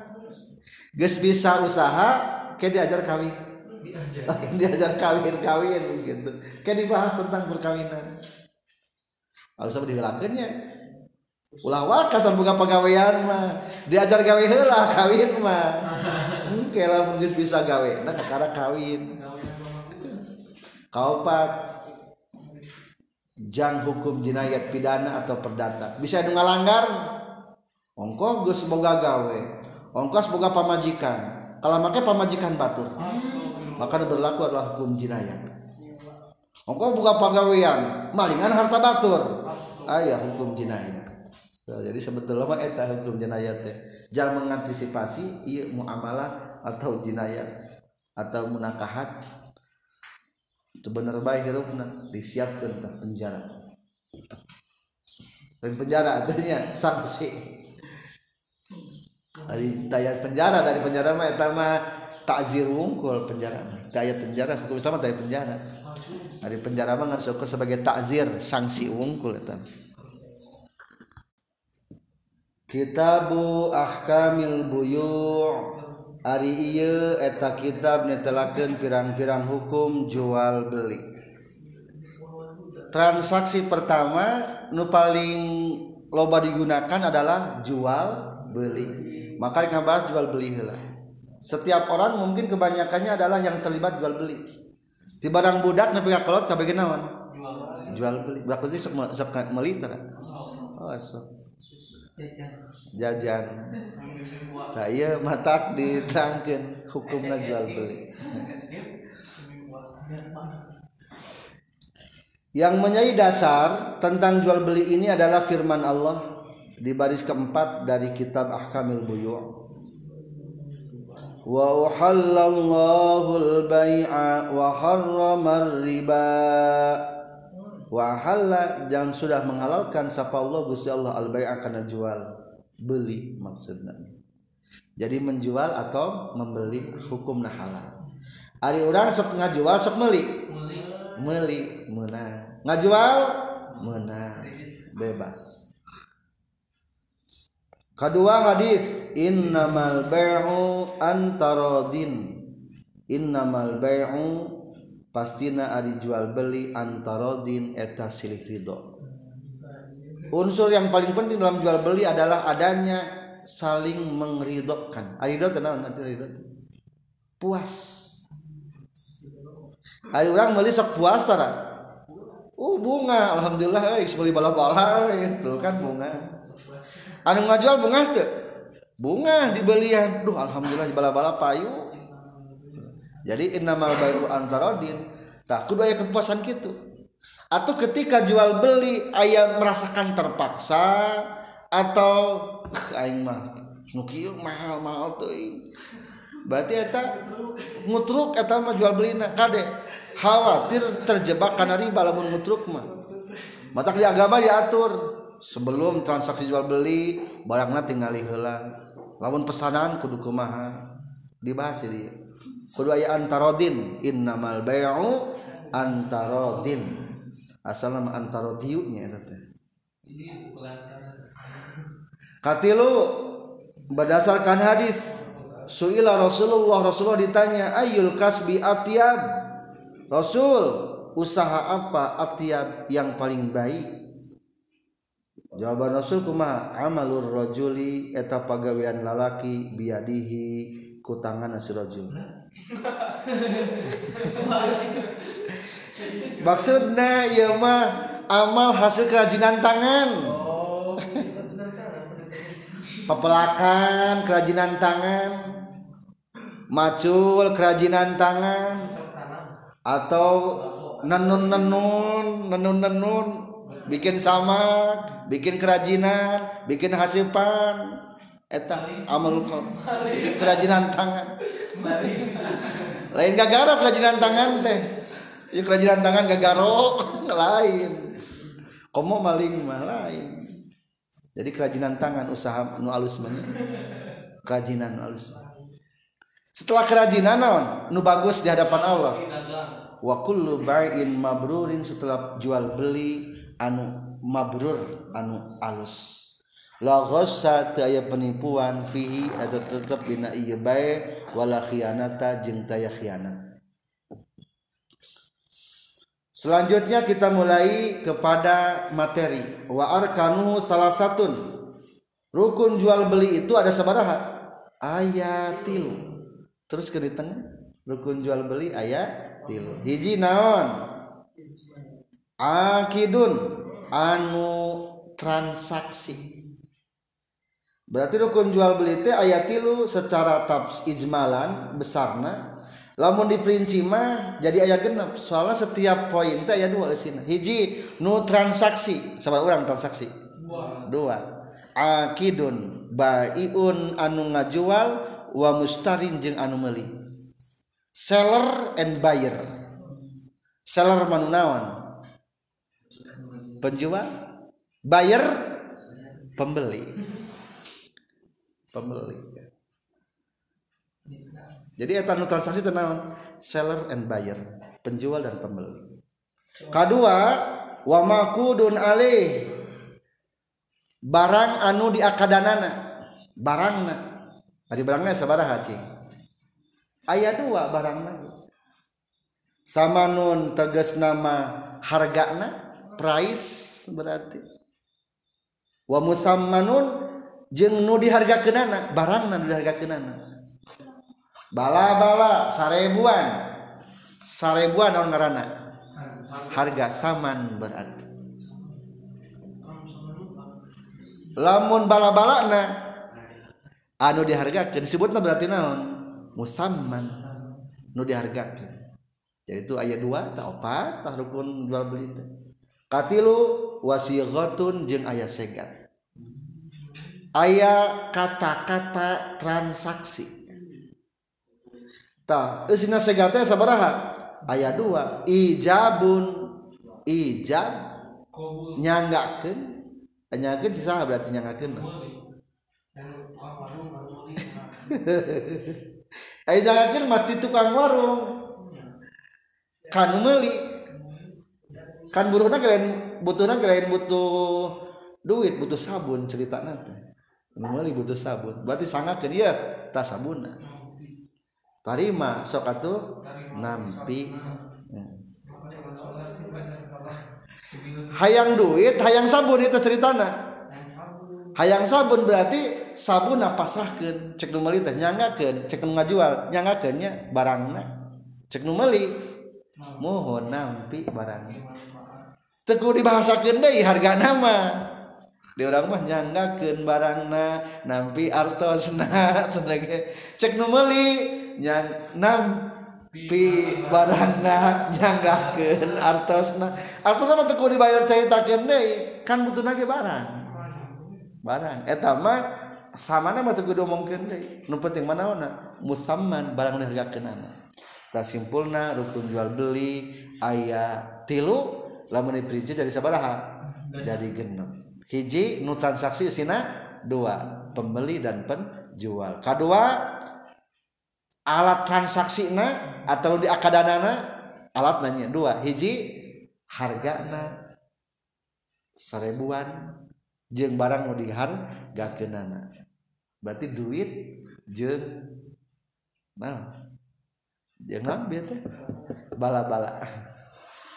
Geus bisa usaha kayak diajar kawin. Diajar, [LAUGHS] diajar kawin kawin gitu. Kayak dibahas tentang perkawinan. Harus sama dihelakannya ulah wakas buka pegawaian mah. Diajar gawe heula [LAUGHS] kawin mah. Engke lamun geus bisa gawe. Nah kakara kawin. Kaopat. Jang hukum jinayat pidana atau perdata. Bisa ngalanggar? Ongko geus boga gawe. Ongkos boga pamajikan kalau make pamajikan batur. Maka berlaku adalah hukum jinayat ongko boga pegawaian malingan harta batur. Ayah hukum jinayat. Jadi sebetulnya mah eta hukum jenayat teh. Jangan mengantisipasi iya muamalah atau jenayat atau munakahat. Bener baik hirupna disiapkan tah penjara. Dan penjara artinya sanksi dari tayar penjara dari penjara mah eta mah takzir wungkul penjara tayar penjara hukum Islam tayar penjara. Dari penjara mah ngasuk sebagai takzir sanksi wungkul eta Kitabu ahkamil buyu' Ari iya eta kitab netelakeun pirang-pirang hukum jual beli. Transaksi pertama nu paling loba digunakan adalah jual beli maka kita bahas jual beli lah setiap orang mungkin kebanyakannya adalah yang terlibat jual beli. Di barang budak nepi ka kolot kabeh naon jual beli. Berarti sok sok meuli oh sok jajan. Tak iya matak diterangkan hukumnya jual beli. Yang menjadi dasar tentang jual beli ini adalah firman Allah di baris keempat dari kitab Ahkamil Buyu' wa uhallallahu al-bai'a wa harrama riba wa halla dan sudah menghalalkan sapa Allah Gusti Allah al-bai'a kana jual beli maksudnya. Jadi menjual atau membeli hukumna halal. Ari urang sok ngajual sok meuli meli menang. Ngajual? Menang. Bebas kedua hadis innamal bai'u antaradin innamal bai'u pastina ari jual beli antaradin eta silih ridho. Unsur yang paling penting dalam jual beli adalah adanya saling mengridhokan. Arido tenang nanti ridho puas. Hari orang beli sok puas tara. Oh bunga, alhamdulillah eh beli bala-bala itu kan bunga. Anu ngajual bunga tuh. Bunga dibelian. Duh alhamdulillah bala-bala payu. Jadi innamal bai'u antarodin. Tak kudu aya kepuasan gitu. Atau ketika jual beli ayam merasakan terpaksa atau aing mah nu mahal-mahal tuh berarti eta ngutruk eta mah jual beli kade khawatir terjebak karena riba lamun mutruk mah mata di agama diatur sebelum transaksi jual beli barangnya tinggal heula lamun pesanan kudu kumaha? Dibahas di kudu aya antarodin. Innamal bai'u antarodin. Asal nama antarodiunya eta teh. Katilu berdasarkan hadis Suila Rasulullah Rasulullah ditanya ayul kasbi atyab? Rasul usaha apa atiab yang paling baik jawaban Rasul kumaha? Amalur rajuli eta pagawean lalaki biadihi ku tangan si rajul [LAUGHS] maksudna ieu mah amal hasil kerajinan tangan. Pepelakan kerajinan tangan. Macul kerajinan tangan. Atau nenun-nenun nenun-nenun bikin samad bikin kerajinan bikin hasipan. Eta amal jadi kerajinan tangan. Lain gagaro kerajinan tangan teh. Ya kerajinan tangan gagaro [LAUGHS] lain. Komo maling mah lain. Jadi kerajinan tangan usaha nu alus banyak kerajinan nu alus setelah kerajinan naon? Nu bagus di hadapan Allah. Wa kullu bai'in mabrurin setelah jual beli. Anu mabrur anu alus. La ghassa aya penipuan fihi ada tetep dina ieu bae wala khianata jeung taya khianat. Selanjutnya kita mulai kepada materi. Wa arkanu salah satu rukun jual beli itu ada sabaraha? Ayatil. Terus ke di tengah. Rukun jual beli ayat hiji naon akidun. Anu transaksi. Berarti rukun jual beli teh ayat tilu secara tabs ijmalan besarna. Lamun diperinci mah jadi ayat genap soalnya setiap poin teh ayat dua di sini. Hiji nu transaksi. Sama orang transaksi? Dua. Akidun. Baiun anu ngajual wa mustarin jeung anu meuli. Seller and buyer. Seller manu naon penjual? Buyer? Pembeli. Pembeli jadi eta nu transaksi naon? Seller and buyer penjual dan pembeli. Kedua wa makudun alih barang anu diakadanana. Barangna. Ari barangna sabaraha cing? Aya dua barangna. Sama nun tegas nama hargana price berarti. Wa musammanun jeung nu dihargakeunana barangna nu dihargakeunana. Bala-bala sarebuan. Sarebuan naon ngaranna? Harga saman berarti. Lamun bala bala na anu dihargakan disebutnya berarti naon? Musamman nu dihargakan yaitu ayat 2 tak opat tak rukun jual beli teh. katilu wasighotun jeung ayah segat ayah kata-kata transaksi. Tah eh, eusina segatnya sabaraha? Ayah dua ijabun ijab nyanggakeun. Nyanggakeun saha berarti nyanggakeun? [LAUGHS] Eh, Ayo jangan mati tukang warung. Kan meli kan buruhna kalian butuhna kalian butuh duit butuh sabun cerita nanti meli butuh sabun. Berarti sangat ke dia tak sabuna tarima sok atuh nampi. Hayang duit hayang sabun itu ceritana hayang sabun berarti sabun pasrahkeun. Cek nu meuli teh nyangakeun cek nu ngajual nyangakeun nya barangna. Cek meuli mohon nampi barangna teguh dibahasa kendai harga nama. Di orang mah nyanggakeun barangna nampi artosna [LAUGHS] cenah cek nu meuli nyang nampi barangna nyanggakeun artosna. Artosna mah teu dibayar caritakeun deui kan butuhna ge barang. Barang. Eta mah samana mah teu kudu omongkeun deui. Nu penting manaona musamman barang nu hargakeunana tasimpulna rukun jual beli aya tilu lamun diperinci jadi sabaraha? Jadi genep. Hiji nu transaksi sina dua pembeli dan penjual. Kedua alat transaksina atau di akadanana alat nanya. Dua hiji hargana seribuan jeng barang mau dihar gak kenana berarti duit jeng nah jangan biar bala-bala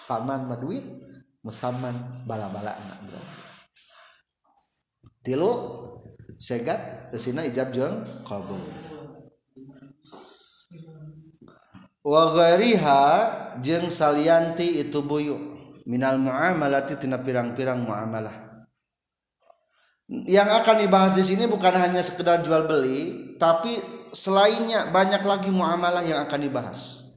saman mah duit musaman bala-bala anak berarti tilu segat kesina ijab jeng kabul. Wa jeng salianti itu buyu. Minal muamalati tina pirang-pirang muamalah. Yang akan dibahas di sini bukan hanya sekedar jual beli, tapi selainnya banyak lagi muamalah yang akan dibahas.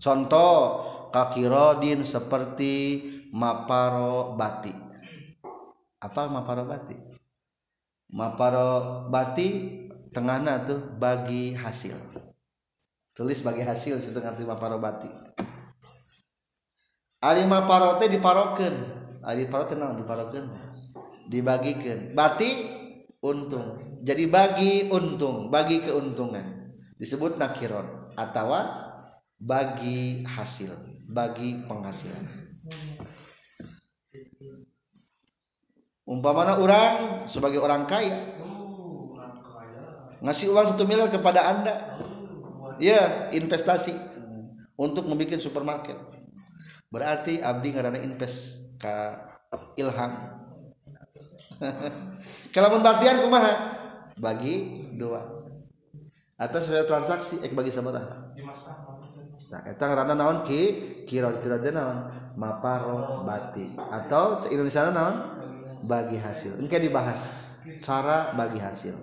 Contoh kakirodin seperti maparo bati. Apa maparo bati? Maparo bati tengahnya tuh bagi hasil. Tulis bagi hasil situ ngerti maparo bati. Ari maparo teh diparokeun. Ari paro teh naon diparokeun dibagikan bati untung jadi bagi untung bagi keuntungan disebut nakiron atau bagi hasil bagi penghasilan. Umpamana orang sebagai orang kaya ngasih uang satu miliar kepada anda. Ya investasi untuk membuat supermarket. Berarti abdi ngarana invest ke ilham. [LAUGHS] Kalau batian kumaha? Bagi dua atau sesuai transaksi ek bagi sabaraha nah eta ngaranna naon? Ki kira kira naon? Maparo bati. Atau Indonesia naon? Bagi hasil. Engke dibahas. Cara bagi hasil.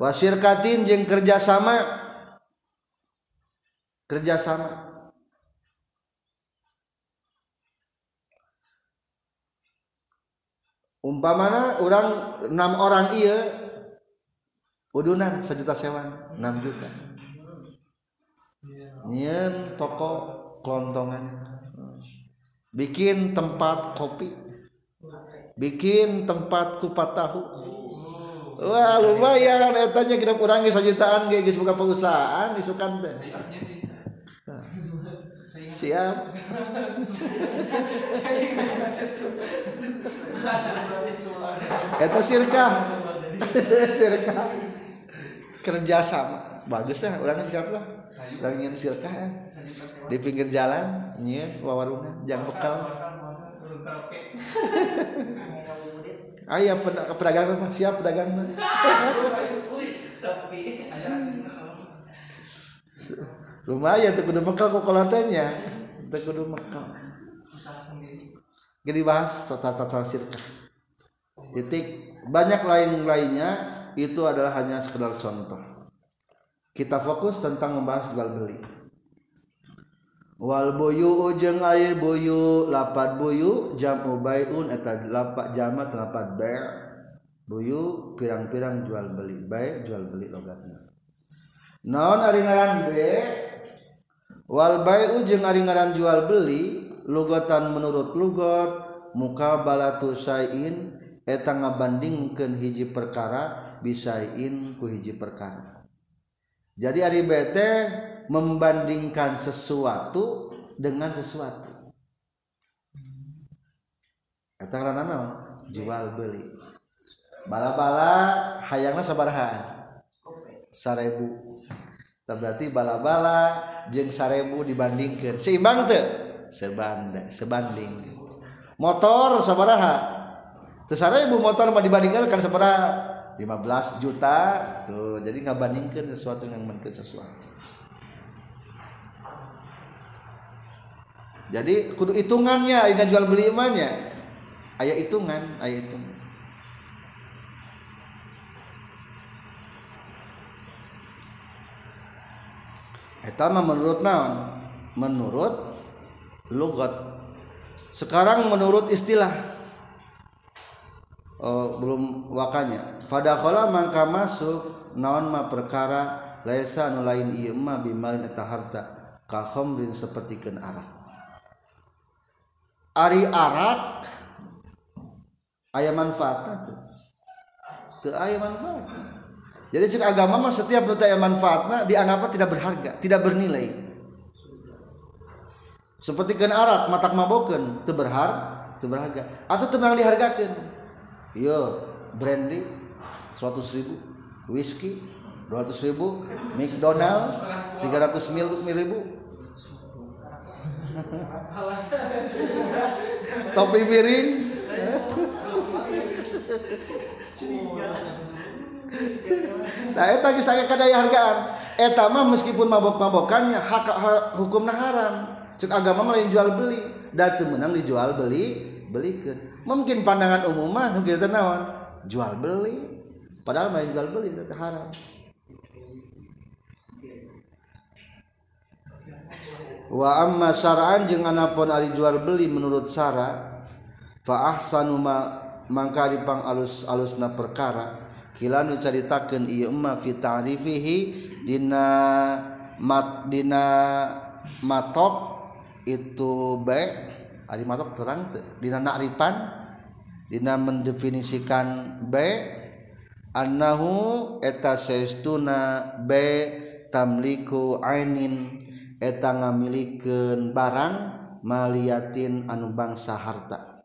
Wasirkatin jeung kerjasama. Kerjasama. Umpamana orang enam orang iya udunan sejuta sewan enam juta nyen toko kelontongan. Bikin tempat kopi. Bikin tempat kupat tahu. Wah lumayan. Etanya kita kurangi sejutaan kayak guys buka perusahaan isukan teh. Siap. Eta sirka [LAUGHS] sirka kerja sama bagus ya orang siap lah orang ingin sirka ya di pinggir jalan nyian wawarungan jangan bekal. [LAUGHS] ayah pedagang mah siap pedagang mah lumayan tuh kudu mekal kok kolatenya tuh kudu mekal jadi bahas tata tata sirkah. Titik. Banyak lain lainnya itu adalah hanya sekedar contoh kita fokus tentang membahas jual beli. Wal boyu jeung air boyu lapat boyu jamu baiun eta lapat jamat lapat bai' boyu pirang-pirang jual beli bai' jual beli logatna. Naon ari ngaran wal bai'u jeung ari ngaran jual beli lugatan menurut lugot muka balatu sayin eta ngabandingkeun hiji perkara bisain ku hiji perkara jadi ari bete membandingkan sesuatu dengan sesuatu. Eta ngaranna naon jual beli. Bala-bala hayangna sabaraha sarebu. Berarti bala-bala jeng sarebu dibandingkan. Seimbang tuh sebanding sebanding. Motor sabaraha tuh sarebu motor mau dibandingkan kan sabaraha 15 juta. Tuh jadi nggak bandingkan sesuatu yang mungkin sesuatu. Jadi kudu hitungannya ini jual beli emaknya. Ayat hitungan ayat hitungan. Etama menurut naon? Menurut lugat. Sekarang menurut istilah oh, belum wakanya. Fadakhala mangka masuk. Naon ma perkara? Laisa anu lain ieu mah bimalin eta harta. Ka khamrin sapertikeun arak. Ari arak aya manfaatna teu. Teu aya manfaatna. Jadi cek agama mah setiap nu aya manfaatna dianggap tidak berharga tidak bernilai. Seperti kan arak matak mabokeun teu berhar teu berharga. Atau tenang dihargakeun yo brandy 100 ribu whisky 200 ribu McDonald 300 mil ribu [LAUGHS] topi piring nah eta geus aya kadaya hargaan eta mah meskipun mabok-mabokannya hak, hak hukumna haram. Cek agama mah lain jual beli. Da teu meunang dijual beli belikeun mungkin pandangan umum mah nu naon? Jual beli. Padahal mah jual beli itu haram. Wa amma syar'an jeung anapun ari jual beli menurut syara fa ahsanu ma mangka dipang alus-alusna perkara. Kila nu caritakeun ieu emma fi ta'rifihi dina mat dina matok itu baik Ari matok terang teu dina na'rifan dina mendefinisikan baik annahu eta saestuna be tamliku ainin eta ngamilikeun barang maliatin anu bangsa harta.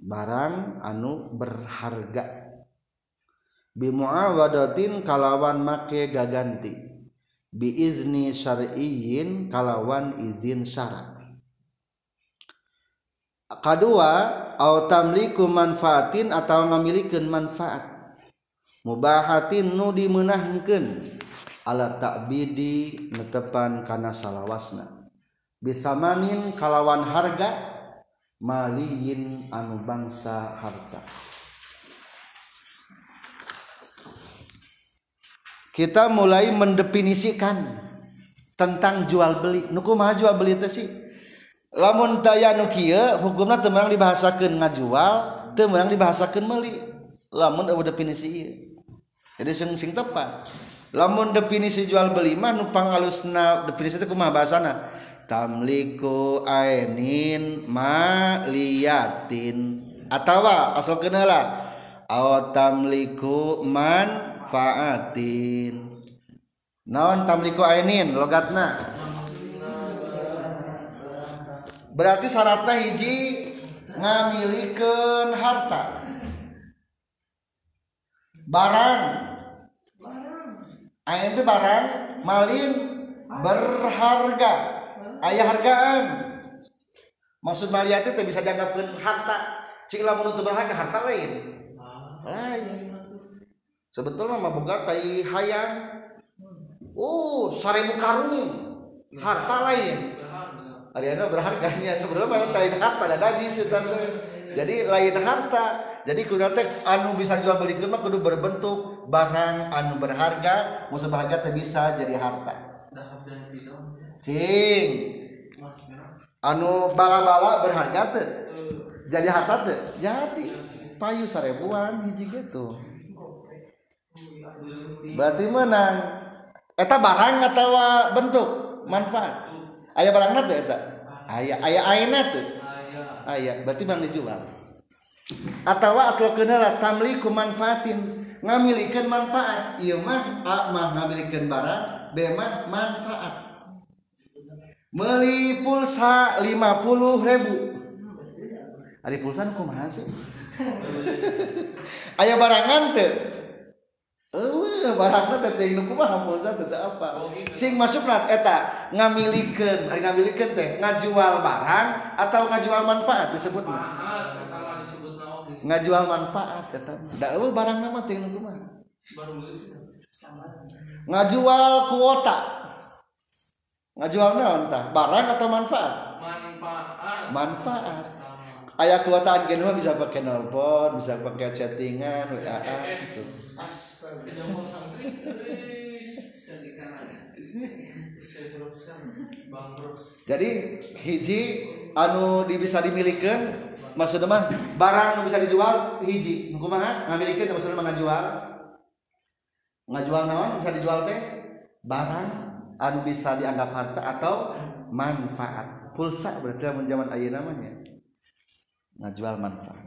Barang anu berharga. Bimuawadatin kalawan make gaganti. Biizni syar'iyyin kalawan izin syarat. Kedua au tamliku manfaatin atau ngamilikeun manfaat. Mubahatin nu dimeunahkeun. Ala ta'bidi netepan kana salawasna. Bisamanin kalawan harga maliyin anu bangsa harta. Kita mulai mendefinisikan tentang jual beli. Nuku mah jual beli itu sih lamun taya nu kieu hukumna teu meunang dibahasakeun ngajual teu meunang dibahasakeun meuli. Lamun eueuh definisi ieu. Jadi sing sing tepat. Lamun definisi jual beli mah nu pangalusna definisi teh kumaha bahasana? Tamliku ainin maliyatin. Atawa asal kenala aw tamliku manfaatin. Naon tamliku ainin logatna? Berarti syaratnya hiji ngamilikeun harta. Barang. Ain itu barang? Malin. Berharga. Ayah hargaan. Maksud maliati teh bisa dianggapkan harta. Cik lamun berharga harta lain. Lain. Sebetulnya mah boga tai hayang. Oh seribu karung. Harta lain Ariana berharganya. Sebelum lain harta najis jadi lain harta. Jadi kudu teh anu bisa jual beli mah kudu berbentuk barang anu berharga. Musuh berharga teh bisa jadi harta. Cing. Anu bala-bala berharga teh. Jadi harta teh. Jadi payu seribuan hiji gitu. Berarti menang. Eta barang atau bentuk? Manfaat? aya barang nate eta aya aya aina teh aya berarti bang dijual. Atawa atlakeun la tamliku manfaatin ngamilikeun manfaat. Ieu mah a mah ngamilikeun barang b mah manfaat. Meuli pulsa 50 ribu. Ari pulsa kumaha sih? [LAUGHS] Aya barangan teh? Ewe, barangna teteh nu kumaha pulsa teteh apa? Cing masuk nat eh, eta ngamilikeun, ari ngamilikeun teh ngajual barang atau ngajual manfaat disebutna. Ngajual manfaat eta mah. Da eueuh barangna mah teh nu kumaha? Ngajual kuota. Ngajual naon tah? Barang atau manfaat? Manfaat. Manfaat. Ayah kuotaan gini mah bisa pakai nelpon bisa pakai chattingan wa gitu. Jadi hiji anu di bisa dimilikan maksudnya mah barang bisa dijual hiji. Kumaha ngamilikeun maksudnya mah ngajual. Ngajual naon bisa dijual teh? Barang anu bisa dianggap harta atau manfaat. Pulsa berarti dalam zaman ayah namanya ngajual manfaat.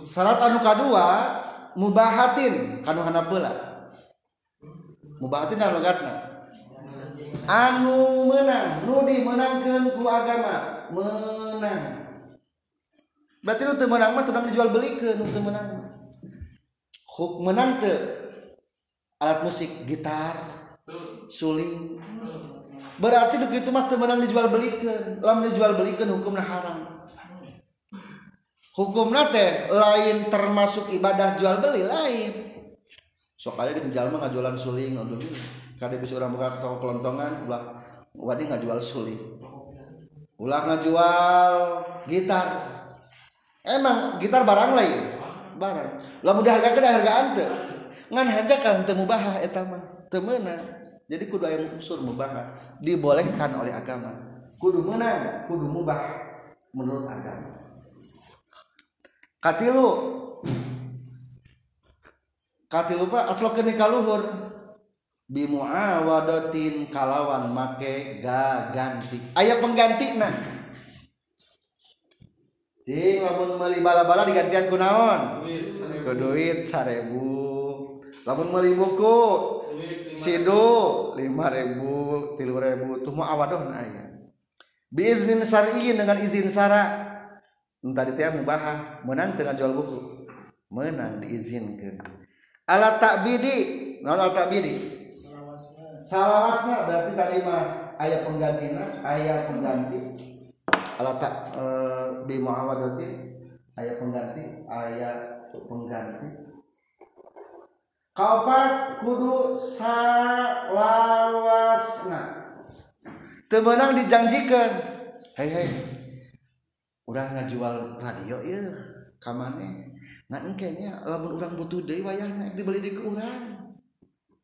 Syarat anu kedua mubahatin. Kanu hanapula mubahatin anu gatna anu menang. Nudi menangkan ku agama. Menang. Berarti nu menang mah tudang dijual beli ke nu menang huk menang te alat musik gitar suling. Berarti begitu mah menang dijual belikan lam dijual belikan hukumnya haram. Hukumnya teh lain termasuk ibadah jual beli lain. Sok aja di jalan mah jualan suling untuk kada bisa orang buka toko kelontongan ulah wadi jual suling. Ulah ngajual gitar. Emang gitar barang lain? Barang. Lamun dihargakeun hargaan teu ngan haja kan teu mubah eta mah teu meunang. Jadi kudu ayam unsur mubah dibolehkan oleh agama. Kudu menang kudu mubah menurut agama katilu katilu pak aslokeun ka luhur bimuawadotin kalawan make gaganti aya penggantina Jadi lamun meuli bala-bala digantian ku naon? Ku duit 1000. Lamun meuli buku sidu 5000, 3000 tuh mah awadohna aya. Biiznin syar'iyyin dengan izin syara' tadi teh mubah menang tengah jual buku. Menang diizinkan. Alat takbidi non alat takbidi salawasna berarti tadi mah ayat penggantina ayat pengganti. Alat tak e, bi muawadati ayat pengganti ayat pengganti. Kaopat kudu salawasna. Temenang dijanjikan. Hei hei udah ngajual radio ya kamane ngan kayaknya lamun orang butuh deh wayahnya dibeli di kurang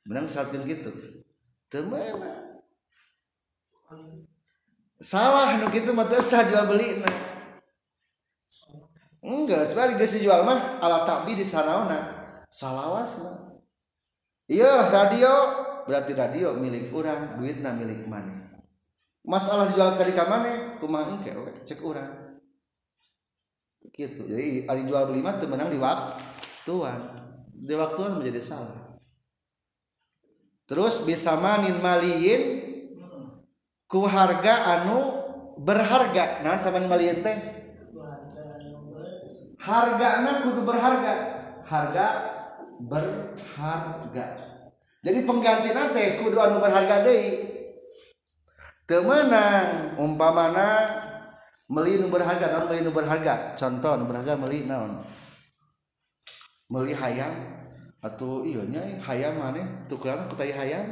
menang saatkan gitu. Temenang salah nu gitu mah sah jual beli nah. enggak sebenarnya geus dijual mah ala takbi di sanaona. Salawasna iya radio. Berarti radio milik orang duitnya milik mana masalah dijual ke di mana kumaha engke cek orang gitu. Jadi ali jual beli mah menang di waktuan. Di waktuan menjadi salah. Terus bisa manin maliin ku harga anu berharga. Nah sama maliin teh. Harga anu kudu berharga. Harga berharga. Jadi pengganti nanti kudu anu berharga deh. Temenang umpamana meli nu berharga naon meli nu berharga? Contoh nu berharga meli naon? Meli hayam atau iya nya hayam mana tukeran ku tai hayam.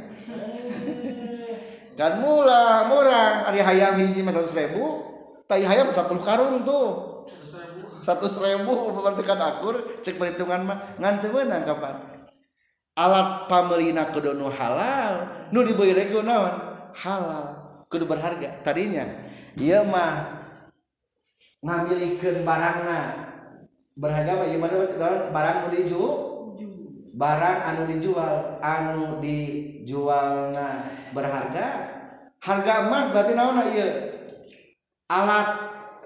Kan murah murah. Ari hayam hiji mah seratus ribu. Tai hayam sepuluh karung tuh. Satu ribu. Berarti kan akur cek perhitungan mah ngan meunang kapan? Alat pamelina kudu halal nu dibeli naon? Halal. Kudu berharga tadinya. Iya mah ngamilikan barangna. Berharga apa? Gimana barang nu dijual? Barang anu dijual anu dijualna. Berharga? Harga mah berarti naon ieu? Alat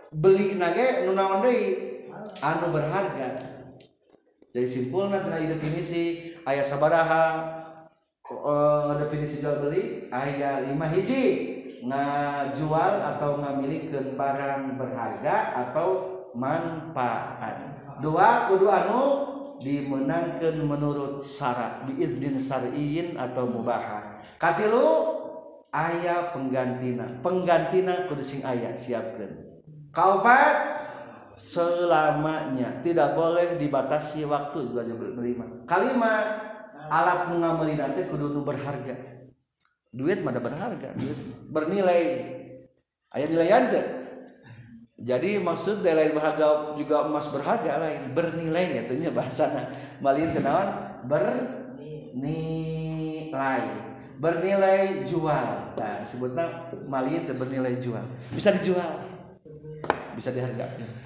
beli nage nu naon deui? Anu berharga. Jadi simpulna tina definisi. Aya sabaraha uh, definisi jual beli aya lima hiji. Ngajual atau ngamilikeun barang berharga atau manfaat. Dua kudu anu dimenangkan menurut syarat biizdin syar'iyyin atau mubahah katilu ayah penggantina. Penggantina kudu sing aya siapkan. Kaopat selamanya. Tidak boleh dibatasi waktu dua jam berlima kalimat alat mengamali nanti kudu berharga duit mana berharga duit bernilai. Ayat nilai anda jadi maksud dari berharga juga emas berharga lain bernilai ya tentunya bahasa malin kenawan bernilai. Bernilai jual. Nah sebutnya malin bernilai jual. Bisa dijual. Bisa dihargai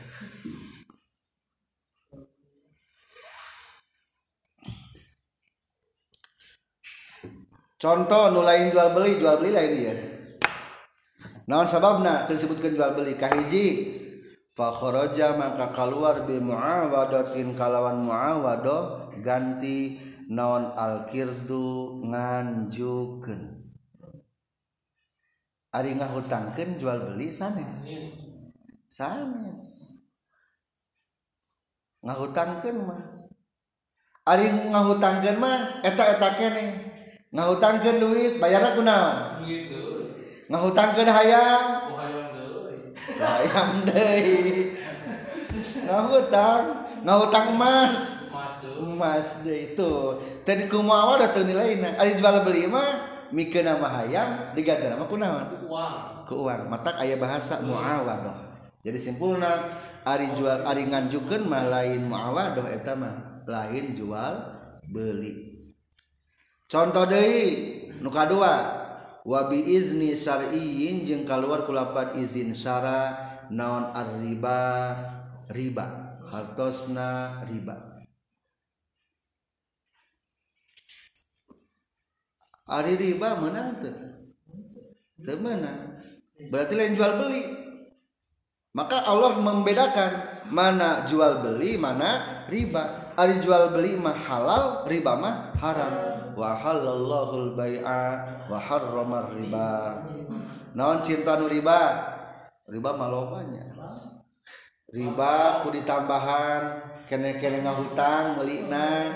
contoh nu lain jual beli jual beli lain dia naon sababna? Tersebutkan jual beli. Kahiji fakharaja maka keluar bi muawadatin kalawan muawadah ganti naon alkirdu nganjukeun. Ari ngahutangkeun jual beli sanes. Sanes. Ngahutangkeun mah. Ari ngahutangkeun mah eta eta keneh ngahutangkeun duit bayarna kunaon ngahutangkeun hayang hayang deui. Ngahutang ngahutang emas. Emas deui. Itu tadi kumaha da teu nilaina ari jual beli mah mikeun nama hayang diganti nama kunaon uang. Ku uang. Matak aya bahasa muawadah. Jadi simpulna ari jual ari nganjukeun mah lain muawadah eta mah. Lain jual beli. Contoh deui nu kadua. Wa bi izni syar'iyyin jeung kaluar ku lapan izin syara naon ar-riba riba. Hartosna riba. Ari riba menang teu. Menang. Berarti lain jual beli. Maka Allah membedakan mana jual beli mana riba. Ari jual beli mah halal riba mah haram wa wahalallahul bai'a wa harramar riba. Naon cinta nu riba? Riba malobanya riba ku ditambahan kene kene ngahutang melina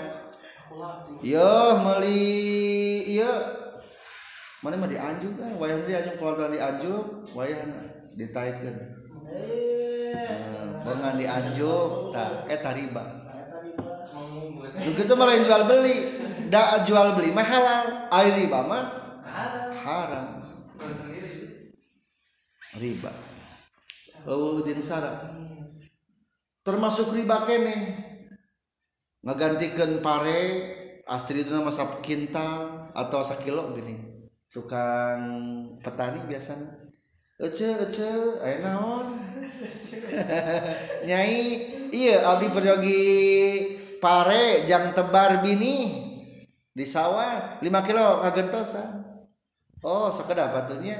yo meli yo mana mah dianjuk kan wayah dianjuk kalau dianjuk wayah ditaikeun Jangan eh, dianjuk, tak, eh tariba. Begitu malah yang jual beli. Da jual beli mah halal air riba mah haram. Riba. Oh din sara termasuk riba kene. Ngagantikan pare astri itu nama sap kintal atau sakilo gini. Tukang petani biasanya ece ece ayo naon? [LAUGHS] Nyai iya abdi perjogi pare jang tebar bini di sawah 5 kilo ngagentosan oh sekedar batunya.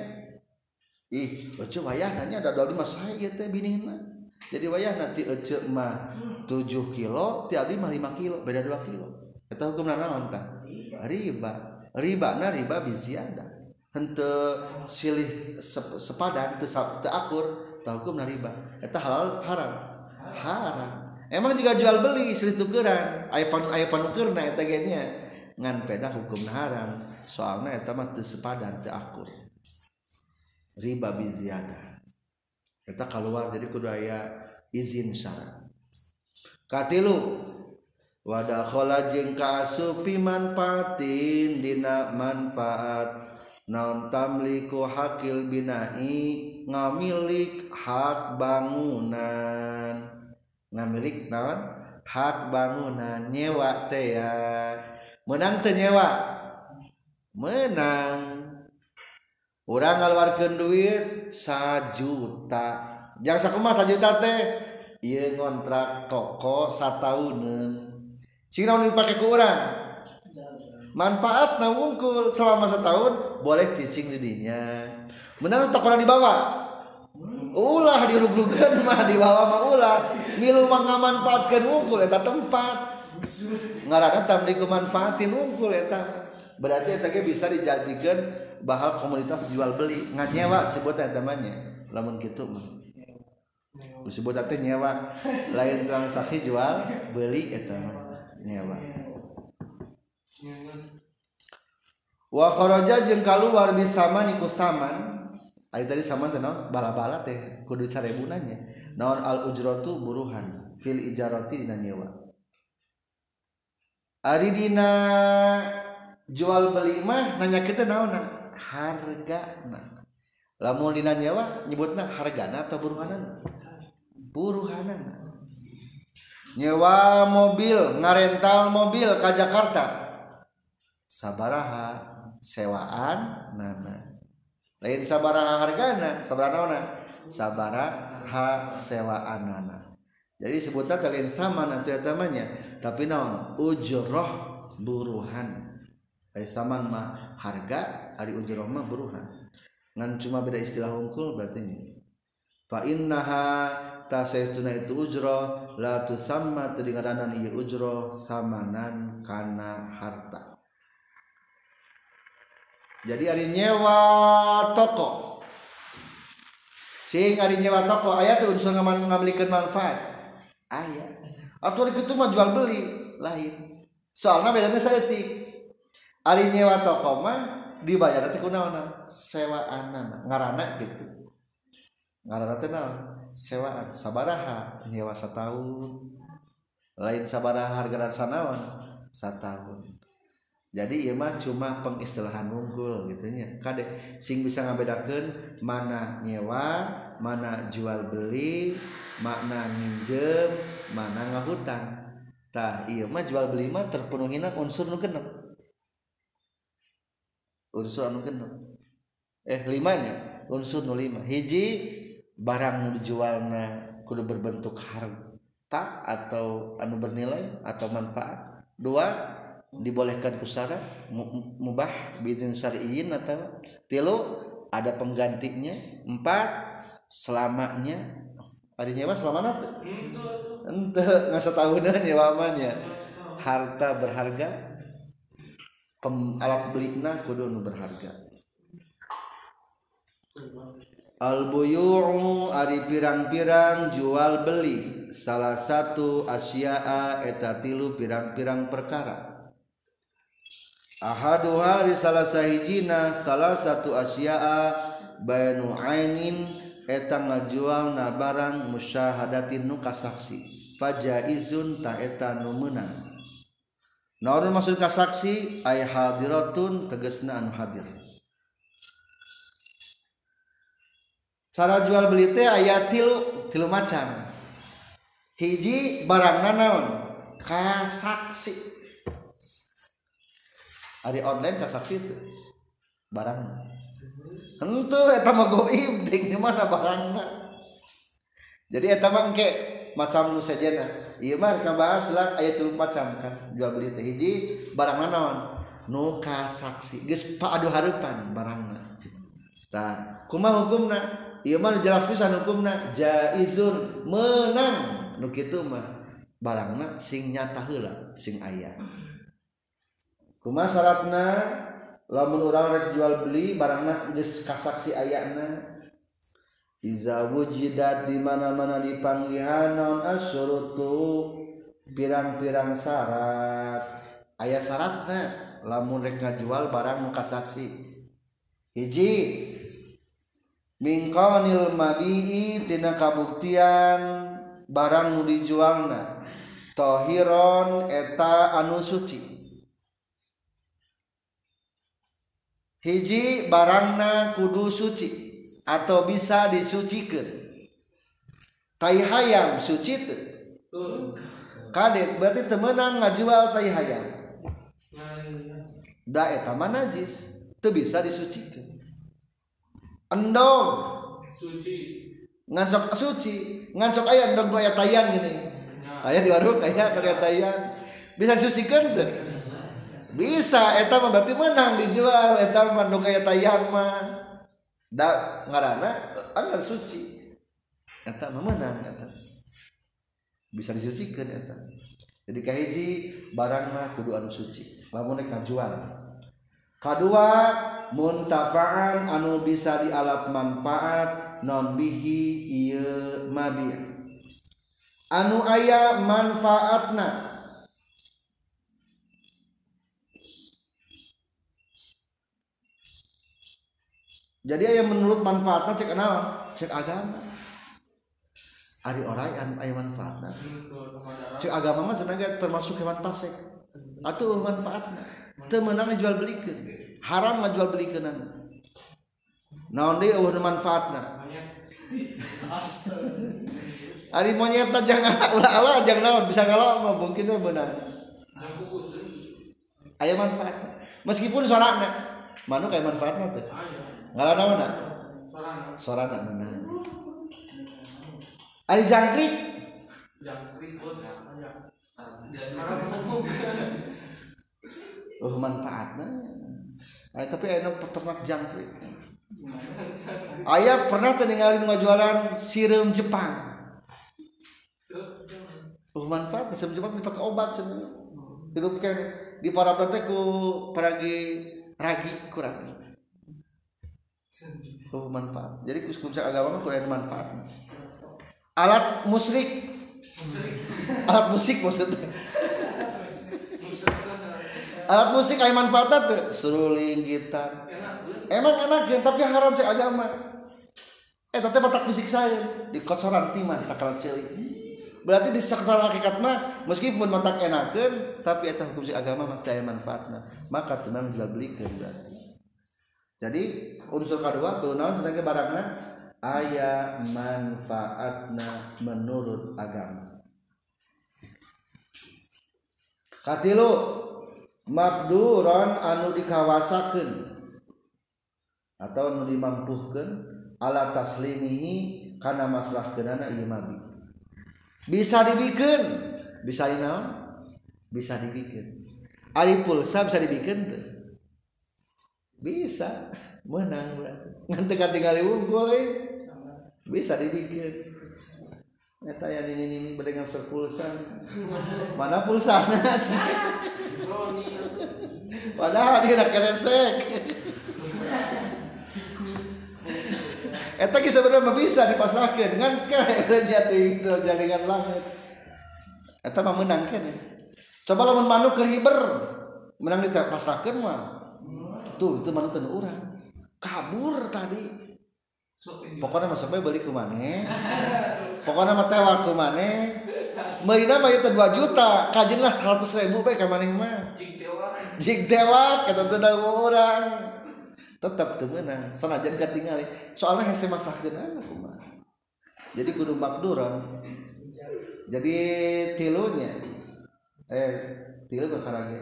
Ih ece wayah nanya ada 25 saya ya teh bini mah. Jadi wayah nanti ece mah 7 kilo tiap mah 5 kilo beda 2 kilo. Kita hukum naon tak riba. Riba na riba biziada hente silih sepadan te, te akur tahu hukum na riba. Eta halal haram? Haram. Emang juga jual beli silih tukeran. Ayo pan ayo panukeurna eta genya. Ngan peda hukum haram. Soalnya eta mah teu sepadan teu akur. Riba biziada kita keluar jadi kudu aya izin syarat. Katilu wadakhala jeung kaasupi manfaatin dina manfaat. Naon tamliku hakil binai ngamilik hak bangunan. Ngamilik naon? Hak bangunan nyewa teh ya menang tenyewa menang. Orang ngaluarkan duit sajuta. Jangan sakumah sajuta teh iya ngontrak koko sataunan cina dipakai ke orang manfaat na wungkul selama setahun boleh cicing didinya menang tokoran dibawa? Ulah dirugrugan mah dibawa mah ulah. Milu mangamanfaatkan wungkul eta tempat. Ngaranna tamliku manfaatin wungkul eta berarti eta bisa dijadikan bahal komunitas jual beli. Ngan nyewa sebutan temannya lamun gitu mah. Disebut teh nyewa. Lain transaksi jual beli eta nyewa. Wa kharaja jeung kaluar bisama niku saman. Ari tadi saman teh naon? Bala-bala teh. Kudu sarebunanya. Naon al ujratu buruhan. Fil ijarati dina nyewa Aridina jual beli mah nanya kita naon harga nah lamun dina nyewa nyebutna hargana atau buruhanan buruhanan nyewa mobil ngarental mobil ke Jakarta. Sabaraha sewaan nana lain sabaraha hargana sabaraha naona sabaraha sewaan nana jadi sebutnya lain sama nanti namanya tapi naon? Ujroh buruhan. Ari saman mah harga ari ujroh mah buruhan. Ngan cuma beda istilah hungkul berarti ini fa innaha tasaytuna itu ujroh la tusamma teu ngaranan ieu ujroh samanan kana harta. Jadi ari nyewa toko. Cing ari nyewa toko. Aya tuh unsur ngamilikeun manfaat ayah aturan gitu mah jual beli lain. Soalnya bedanya saya etik ari nyewa toko mah dibayar nanti kunaon? Sewa anak ngarana gitu. Ngarana teh naon? Sewaan sabaraha nyewa setahun lain sabaraha harga sanawan setahun jadi ieu mah cuma pengistilahan unggul gitu nya. Kade sing bisa ngabedakeun mana nyewa mana jual beli makna nginjem mana ngahutang tah iya mah jual beli mah terpenuhina unsur nu genep. Unsur anu genep. Eh limanya unsur nu lima. Hiji barang nu dijualna kudu berbentuk harta atau anu bernilai atau manfaat. Dua dibolehkan kusara mubah bizin syar'iyin atau tilu ada penggantinya empat selamanya. Ada nyewa selama nanti ente nggak setahunan nyewa amanya. Harta berharga pem, alat belikna kudu nu berharga. Al buyu'u ari pirang-pirang jual beli. Salah satu asya'a eta tilu pirang-pirang perkara Ahaduha di salah sahijina salah satu asyaa bayanu Ainin eta ngajual na barang musyahadatin nu kasaksi. Fajaizun ta eta nu meunang Naon maksud kasaksi? Ay hadiratun tegasna anu hadir. Cara jual beli teh aya tilu tilu macam. Hiji barangna naon? Kasaksi. Ari online kasaksi itu barang Tentu eta mah goib [LAUGHS] ting mana barangna? Jadi eta mah engke macam nu sajana ieu mah ka bahas lah aya tilu macam kan jual beli teh hiji barang naon? Nu kasaksi geus paadu hareupan barangna. Tah kumaha hukumna? Ieu mah jelas pisan hukumna jaizun menang. Nu kitu mah barangna sing nyata heula sing aya kuma syaratna lamun urang rek jual beli barangna geus kasaksi ayana Iza wujidat di mana-mana dipanggihan non asyurutu pirang-pirang syarat ayat syaratnya lamun rek ngajual barang muka saksi hiji mingkonil mabi'i tina kabuktian barang nu dijualna. Tohiron eta anu suci. Hiji barangna kudu suci atau bisa disucikan. Tai hayam suci teu kadet berarti temenang ngajual tai hayam. Da eta mah najis teu bisa disucikan. Endog. Suci. Ngasok suci ngasok aya endog aya tayan gini. Aya di warung aya endog aya tayan bisa disucikan teu bisa eta mah berarti menang dijual eta mah mandung kayak tayan mah. Da ngaranna anggar suci. Eta mah menang eta. Bisa disucikan eta. Jadi kahiji barang mah kudu anu suci. Lamun rek ngajual kadua muntafaan anu bisa dialap manfaat non bihi ieu mabi anu aya manfaatna. Jadi aya menurut manfaatna cek naon cek agama. Ari orang anu aya manfaatna cek agama mah cenah termasuk hewan pasek. Atuh manfaatna teu meunang jual belikeun haram ngajual belikeun naon deui eueuh nu manfaatna ari monyet teh jangan ulah-ulah jangan naon? Bisa ngalaw mah mungkin we beunang aya manfaatna meskipun suarana manuk aya manfaatna teu ngalanaonna suarana meunang ari jangkrik jangkrik. Bos oh manfaatnya. Ay, tapi ada peternak jangkrik. Ayah pernah tertinggalin ngajualan sirum Jepang. Oh manfaatnya. Sirum Jepang dipakai obat cenah hidup di para ku paragi ragi ku oh manfaat. Jadi khususnya agama mah kurang manfaat. Alat musrik alat musik maksudnya. Alat musik kayak manfaatnya tuh. Seruling gitar. Emang enak ya tapi haram cek. Agama eh tapi batak musik saya. Di kocoran timah takaran cilik berarti di secara hakikat mah meskipun matak enakan tapi eta hukum agama mah teu manfaatna maka tenan jual belikeun berarti jadi unsur kedua kudu naon cenah ge barangna aya manfaatna menurut agama. Katilu makduron anu dikawasakeun atau anu dimampuhkeun ala taslimihi kana maslahkeunana ieu mabi. Bisa dibikeun. Bisa dinaon bisa dibikeun. Ari pulsa bisa dibikeun teu bisa. Menang berarti. Ngan teu katingali wungkul eh. bisa dibikeun Eta ya ini ini berdengar pulsa mana pulsa padahal dia nak keresek. Eta ki sebenarnya bisa dipasrahkeun. Ngan kae jati itu jaringan langit. Eta mah menang kan ya coba lamun manuk keur hiber menang dipasrahkeun mah tuh itu manuk teu urang kabur tadi. Pokoknya [LAUGHS] mah sampai beli ke mana pokoknya mah tewa ke mana Meina mah itu 2 juta. Kajian lah 100 ribu baik ke mana mah. Jik tewa kata tuh orang. Tetap tuh menang sanajan ketinggalan soalnya hese masalah anak mah jadi kudu makduran. Jadi tilunya eh tilu ke karage.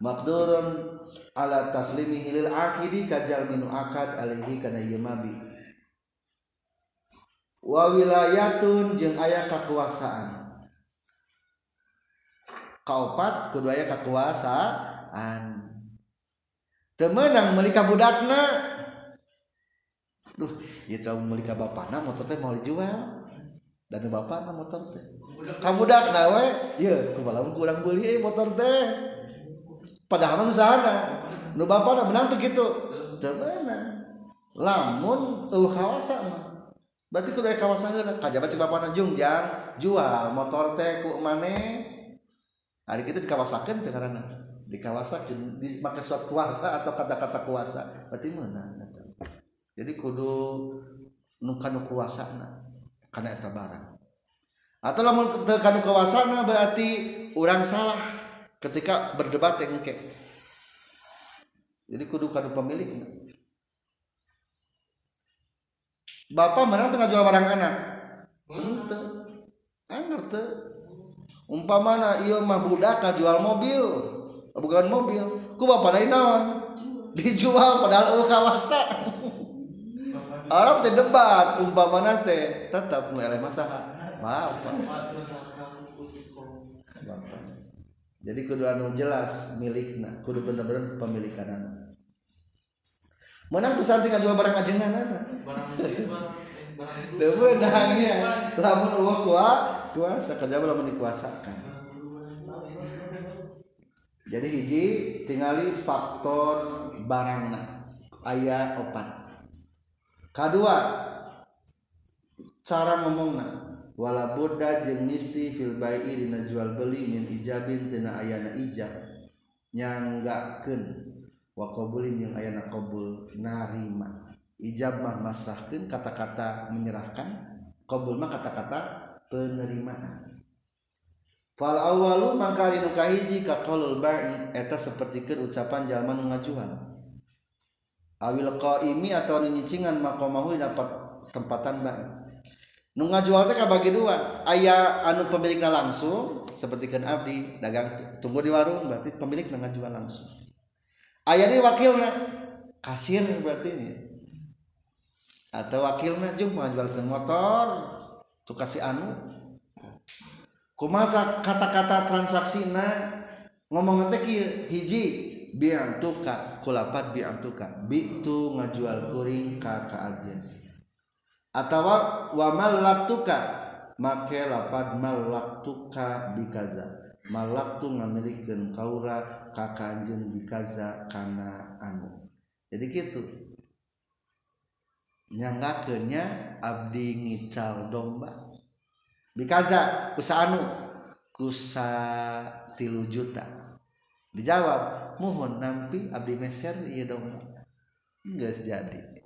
Makduran ala taslimi hilil akidi kajal minu akad alihi kana yemabi wa wilayatun jeung ayah kekuasaan kaopat kudu aya kekuasaan temenang melika budakna. Duh ya tahu melika bapakna motor teh mau dijual. Dan bapakna motor teh. Kabudak nawe ya kubalamun kurang beli motor teh. Padahal nu sahana nu bapana menang teh kitu. Teu lamun eueuh kawasa mah. Berarti kudu kawasan kajaba cek bapana jungjang jual motor teh ku maneh. Hari kita dikawasakeun teh karena dikawasakeun di make suatu kuasa atau kata-kata kuasa. Berarti menang jadi kudu nu kanu kuasana karena eta barang. Atau lamun teu kanu kuasana berarti orang salah ketika berdebat engke jadi kudu kanu pemilikna bapak menang tengah jual barang anak ente anak teu umpamana ieu mah budak jual mobil bukan mobil ku bapak lain naon dijual padahal eueuh kawasa Arab teh debat umpamana teh tetap nu eleh masaha bapak bapak jadi kudu anu jelas milikna kudu bener-bener pemilikan anak menang tuh santai ngajual barang ajengan barang itu teu beunangnya lamun eueuh kuat kuasa kajaba lamun dikuasakan. Jadi hiji tingali faktor barangna. Aya opat. Kedua cara ngomongna wala budda jeung nisti fil bai'i dina jual beli min ijabin tina ayana ijab nyanggakeun. Wa qabulin yang ayana qabul narima. Ijab mah masrahkeun kata-kata menyerahkan qabul mah kata-kata penerimaan. Fal awalu mangka dinu kahiji ka qaulul ba'i eta sapertikeun ucapan jalma nu ngajual awil qaimi atau nyincingan maqamahu dapat tempatan ba'i nu ngajual teh kabagi dua. Aya anu pemilikna langsung seperti kan abdi dagang tunggu di warung berarti pemilik ngajual langsung. Aya di wakilna. Kasir berarti atau wakilna jeung ngajualkeun motor tu kasih anu. Kumaha kata-kata transaksina? Ngomong teh hiji bi'antuka kulapat bi'antuka. Bi'tu ngajual kuring ka ka agen atawa wa mallaktuka make lapad mallaktuka bikaza. Mallaktu ngamilikeun kaura ka kanjeun bikaza kana anu. Jadi gitu nyanggakeunnya abdi ngical domba. Bikaza kusa anu? Kusa tilu juta. Dijawab mohon nampi abdi meser iya domba. Geus jadi.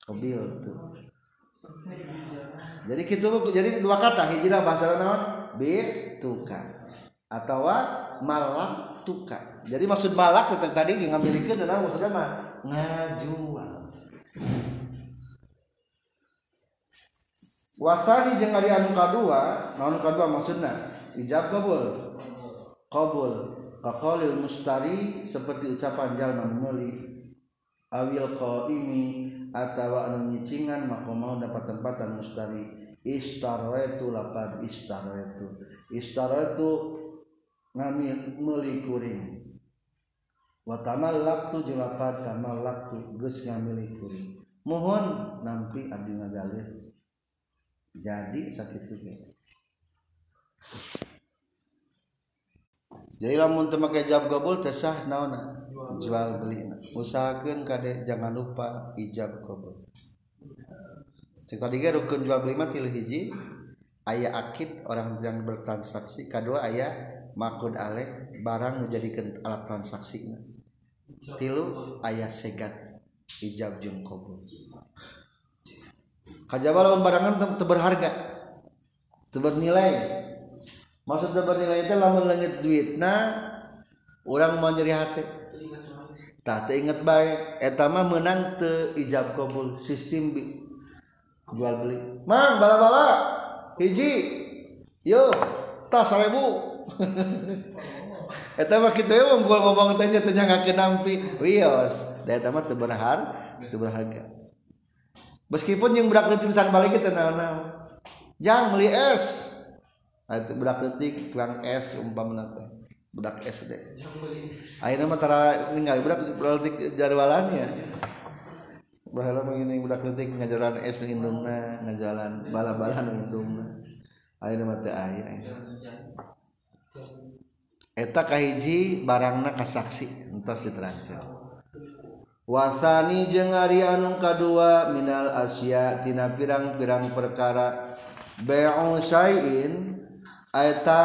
Kobil tuh jadi gitu jadi dua kata hijrah bahasa naon? Bi tuka. Atau malak tuka. Jadi maksud malak tentang tadi ngambilikeun tentang maksudnya mah ngajual. Wasani jeung ari anu kadua naon kadua maksudna? Ijab kabul. Qabul kaqalil mustari seperti ucapan jalma meuli awil qaimi atawa anu nyicingan maka mau dapat tempatan mustari. Istaraitu lapad istaraitu istaraitu ngamil meuli kuring wa tamallaktu jeung lapad tamallaktu geus ngamili kuring mohon nampi abdi ngagalih. Jadi sakitu ge. Jadi lamun teu make ijab kabul teh sah naonna jual beli. Usahakan kade jangan lupa ijab kabul cek tadi ge rukun jual beli mah tilu hiji. Aya akid orang yang bertransaksi. Kedua aya makud aleh barang menjadikan alat transaksi. Tilu aya segat ijab jeung kabul kajaba lawan barangan teu berharga teu bernilai. Maksud teu bernilai teh lamun leungit duitna orang mau nyeri hati. Tah teu inget bae eta mah meunang teu ijab kabul sistem jual beli. Mang bala-bala. Hiji. Yo tah [LAUGHS] 1000 eta mah kitu we ngomong ngomong teh nya teu nyangakeun nampi. Wios. Da eta mah teu berharga teu berharga. Meskipun yang budak detik san balik kita naon jang beli es. Nah, itu budak detik tukang es umpamana teh budak SD akhirnya matara ningali budak berarti jadwalannya bahala begini budak detik ngajaran es ngindungna ngajalan bala-bala ngindungna akhirnya mata ayah Eta kahiji barangna kasaksi entos diterangkan Wasani jeung ari anu kadua minal asya tina pirang-pirang perkara. Bai'u syai'in eta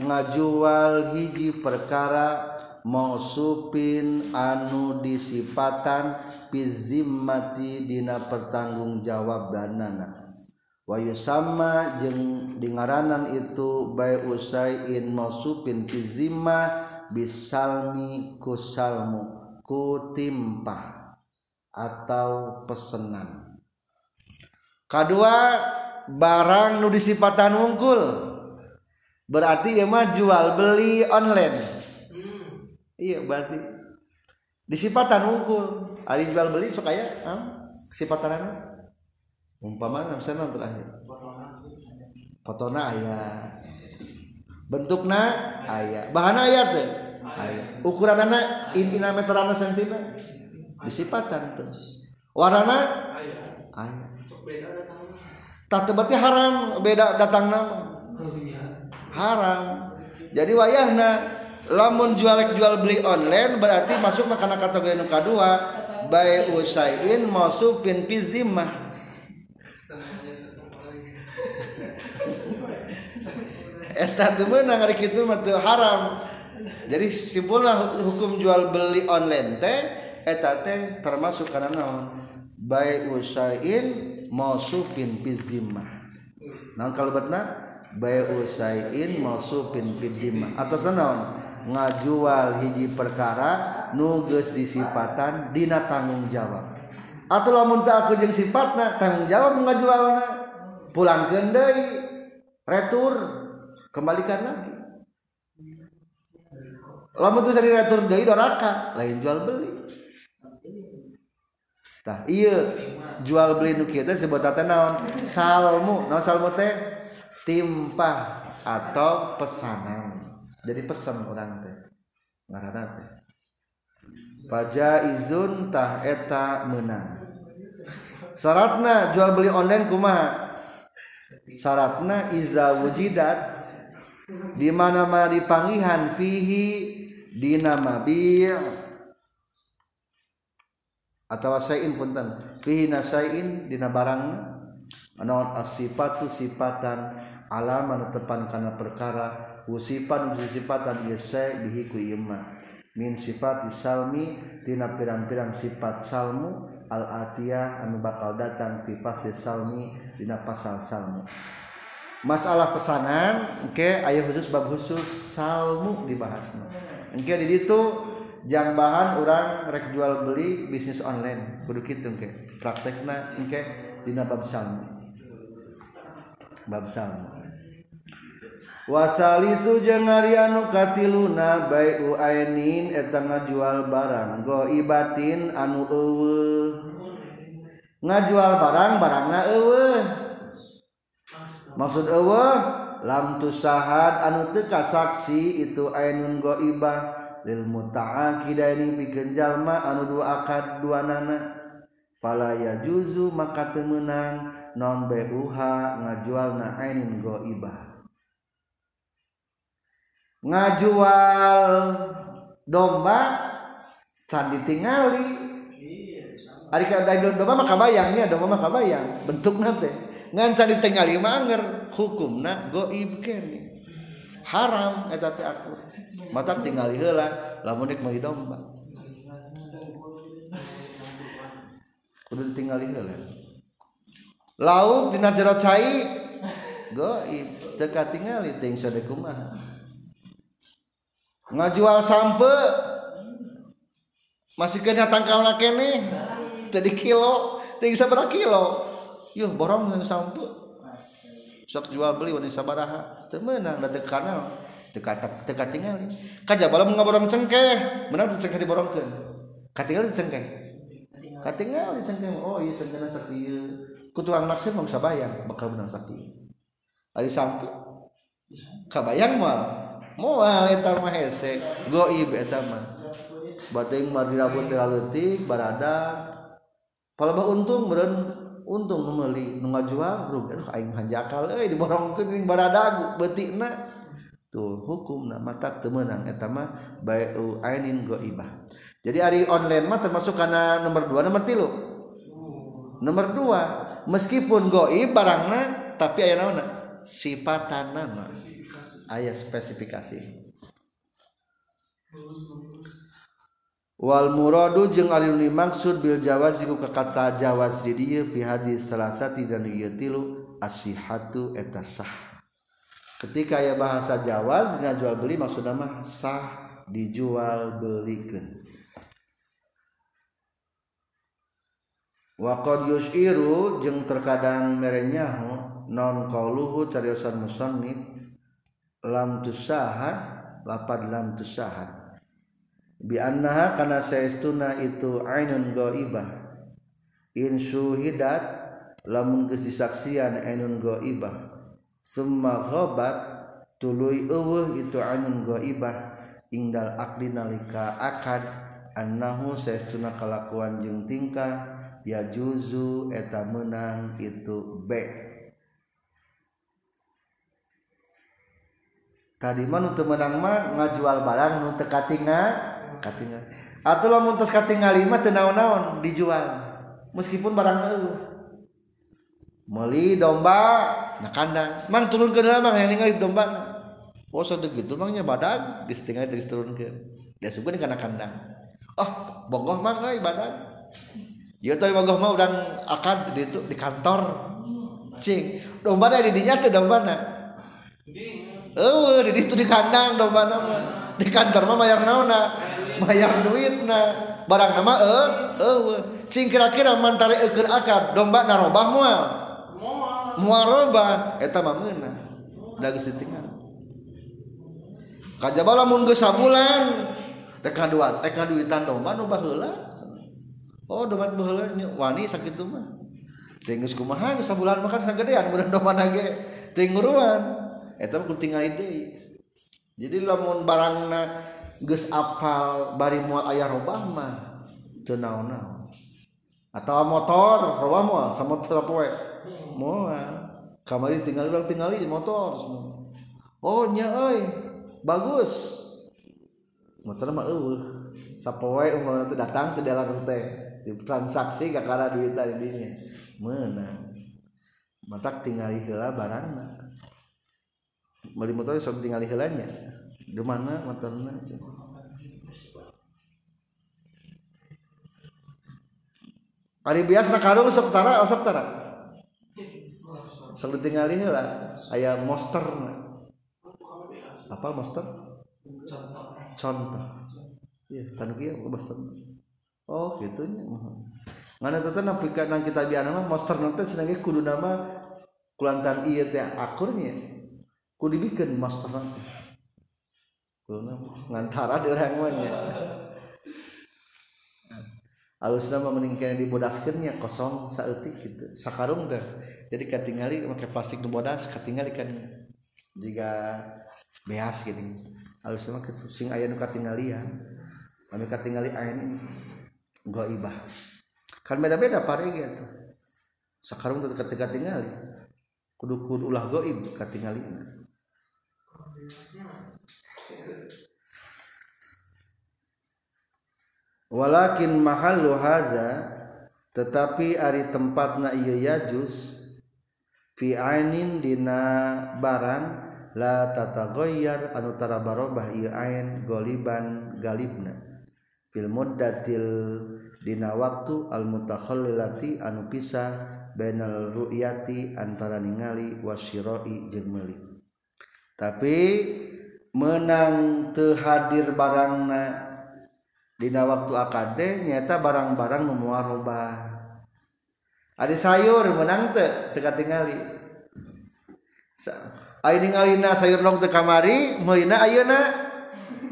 ngajual hiji perkara mausupin anu disipatan pizimmati dina pertanggung jawab danana. Wayu sama jeung dingaranan itu bai usain mausupin pizimma bisalmi kusalmu kutimpa atau pesenan. Kedua barang nu disipatan wungkul berarti ya mah jual beli online. Iya berarti. Disipatan wungkul ari jual beli sok aya ah, kesipatan anu umpama misalnya terakhir? Fotona aya bentukna aya bahan aya teh aya ukuran anak in ina meterana sentina? Disipatan terus. Warna Ayo. aya Sok beda ada tahu. tak berarti haram beda datang nama. Haram. Jadi wayahna lamun jual jual beli online berarti masuk karena kategori nu kedua bay usain mausufin fi zimmah. [LAUGHS] Eta teu meunang ari kitu mah teu haram. Jadi simpulna hukum jual beli online teh eta teh termasuk kana naon? Bay usain mausufin fi zimmah. Naon kalebetna bay usain mausufin fidima atas naon ngajual hiji perkara nuges disipatan dina tanggung jawab. Atau lamun tak aku jeung sifatna tanggung jawab ngajualna. Pulang gendai retur kembalikan lagi lamun tuh sari retur deui doraka lain jual beli. Tah iya jual beli nu kieu teh sebutna naon? Salmu. Naon salmu teh? Timpah atau pesanan. Jadi pesan orang teh. Ngaranna teh. Izun tah eta menang. Syaratna jual beli online kumaha? Syaratna iza wujidat di mana mana dipanggihan fihi dina mabi' atau sayin punten. Fihi nasain dina barangna anaon asifatu sifatan alama tepan kana perkara usipan sifatan ieu bihi ku min sifat salmi tina pirang-pirang sifat salmu al atiyah anu bakal datang fi fasih salmi dina pasal salmu. Masalah pesanan engke aya khusus bab khusus salmu dibahasna. Engke di ditu jang bahan orang rek jual beli bisnis online. Kudu kitu engke praktekna engke dina bab salmu bab salmu wasalisu jeung Arianu katiluna bai'u ainin eta ngajual barang go ibatin anu eueuh. Ngajual barang barangna eueuh. Maksud eueuh lam tusahad anu teu kasaksi itu ainun go ibah. Lil muta'aqidaini pikeun jalma anu dua akad duanana fala yajuzu maka teu meunang non bai'uha ngajualna ainin goibah. Ngajual domba can ditingali Ari ka domba mah kabayangnya domba mah kabayang. Bentuk nate ngan can ditingali mah anger hukumna goib kene. Haram eta teh aku. Mata tingali heula lamun nek meuli domba kudu ditingali heula lauk dina jero cai goib teu katingali teuing sade kumaha ngajual sampe masih kena tangkal kene tadi kilo tinggi sabaraha kilo? Yuh borong sampe. Sok jual beli wani sabaraha. Teu meunang da teu kana teu teu tinggal. Kajabala mun ngaborong cengkeh? Benar cengkeh diborongkeun. Katinggal cengkeh katingal di oh, cengkeh oh iya cengkehna sakti kutuang naksir nggak usah bayang bakal benang sakti. Hari sampai kabayang mal moal eta mah hese goib eta mah. Bating mah dirabut teraletik barada palebah untung beren untung numeli nu ngajual rugi. Aduh aing hanjakal euy diborongkeun baradagu beutikna tuh hukumna mata teu meunang eta mah bai'u ainin goibah. Jadi ari online mah termasuk kana nomor 2 nomor 3 nomor 2 meskipun goib barangna tapi aya naonna sifatanna aya spesifikasi. Wal muradu jeung nu dimaksud bil jawaz iku ka kata jawaz di dieu fi hadis salasati dan ieu tilu asihatu eta sah. Ketika aya bahasa jawaz dina jual beli maksudna mah sah dijual belikeun. Wa qad yushiru jeung terkadang merenyaho non qauluhu cariosan musannif lam tusahad lapad lam tusahad bi annaha kana saestuna itu ainun ghaibah in syuhidat lamun geus disaksian ainun ghaibah summa ghabat tuluy eueuh itu anun ghaibah ingdal akli nalika akad annahu saestuna kalakuan jeung tingkah ya juzu eta menang itu b. Tadi mah nu menang mah ngajual barang nu teu katinga katingal. Atuh lamun tos katingal lima teu naon-naon dijual meskipun barang eueuh. meli domba nah kandang. Mang turun ke dalam yang ningali domba. Oh sadek gitu mangnya badan geus tengah terus turun ke dia subuh di kandang kandang. Oh bogoh mang euy badan dia tadi bogoh mah udang akad di itu di kantor. Cing domba da di dinya teh domba na? Eueuh di ditu di kandang domba na di kantor mah bayar naona bayar duit na. Barang nama eh eueuh cing kira-kira mantari eukeun akad domba narobah moal muaraba eta mah meunang da geus ditinggal kajaba lamun geus sabulan teh kaduan teh kaduitan domba nu baheula. Oh domba baheula wani sakitu mah. Teh geus kumaha geus sabulan makan sagedean mudah domba nage. Tinguruan eta mah tinggal deui. Jadi lamun barangna geus apal bari mual aya robah mah teu naon-naon. Atau motor robah moal sama motor poe. Moal kamari tinggal urang tinggal di motor oh nya bagus. Motor mah eueuh sapoe umur teu datang teu dalam teh di transaksi kakara duit tadi dinya meunang matak tingali heula barangna. Beli motor sok tingali heulanya. Di mana motornya Ari biasa karung sok tara sok tara sok ditinggali lah ayah monster. Apa monster? Contoh. Contoh iya tanu kia monster? Oh gitunya ngana tata napika nang kita bi nama monster nanti senangnya kudu nama kulantan iya teh akurnya kudu bikin monster nanti kudu nama ngantara di orang mana Alus nama meningkatnya dibodaskeunnya kosong saeutik gitu sakarung teh jadi katingali pakai plastik nu bodas katingali kan jika beas gitu Alus nama gitu. sing aya nu katinggalian kami katingali aya ibah. kan beda-beda pare gitu sakarung teh ketika tingali kudu kudu ulah goib katingali walakin mahallu haza tetapi ari tempat na iya yajus fi ainin dina barang la tata goyar anu tara barobah iya ain goliban galibna. Fil muddatil dina waktu al mutakhallilati anu pisah bainal ru'yati antara ningali wasyiroi jeung meuli. Tapi menang teu hadir barangna Dina waktu akade nyata barang-barang memuar roba. Ada sayur menang teh teka tingali. Ayo ningalina sayur long teh kamari, melina ayeuna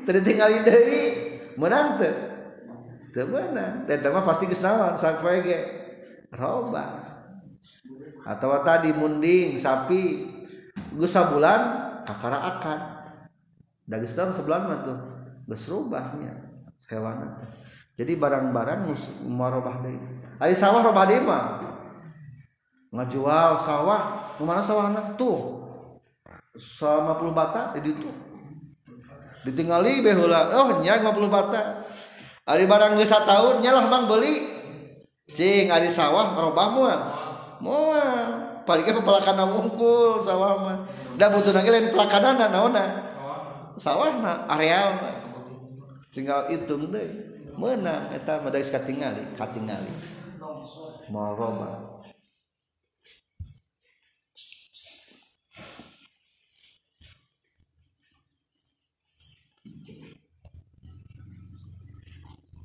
teu tingali deui menang teh. Teu menang. Dan mah pasti geus naon sampai ge roba. Atau tadi munding sapi geus sabulan kakara akan. Da geus sebulan mah tuh geus rubahnya. Hewan jadi barang-barang marobah deui ari sawah robah deui mah. Ngajual sawah. Mana sawah anak tuh? Sama puluh bata di itu ditinggali behula oh nya 50 bata. Ari barang geus tahun nyalah mang beli. Cing ari sawah robah moal moal paling pelakana wungkul sawah mah. Da butuh lagi lain pelakanana naonna sawah na areal tinggal hitung deh. Menang eta mah katingali katingali. Mal roba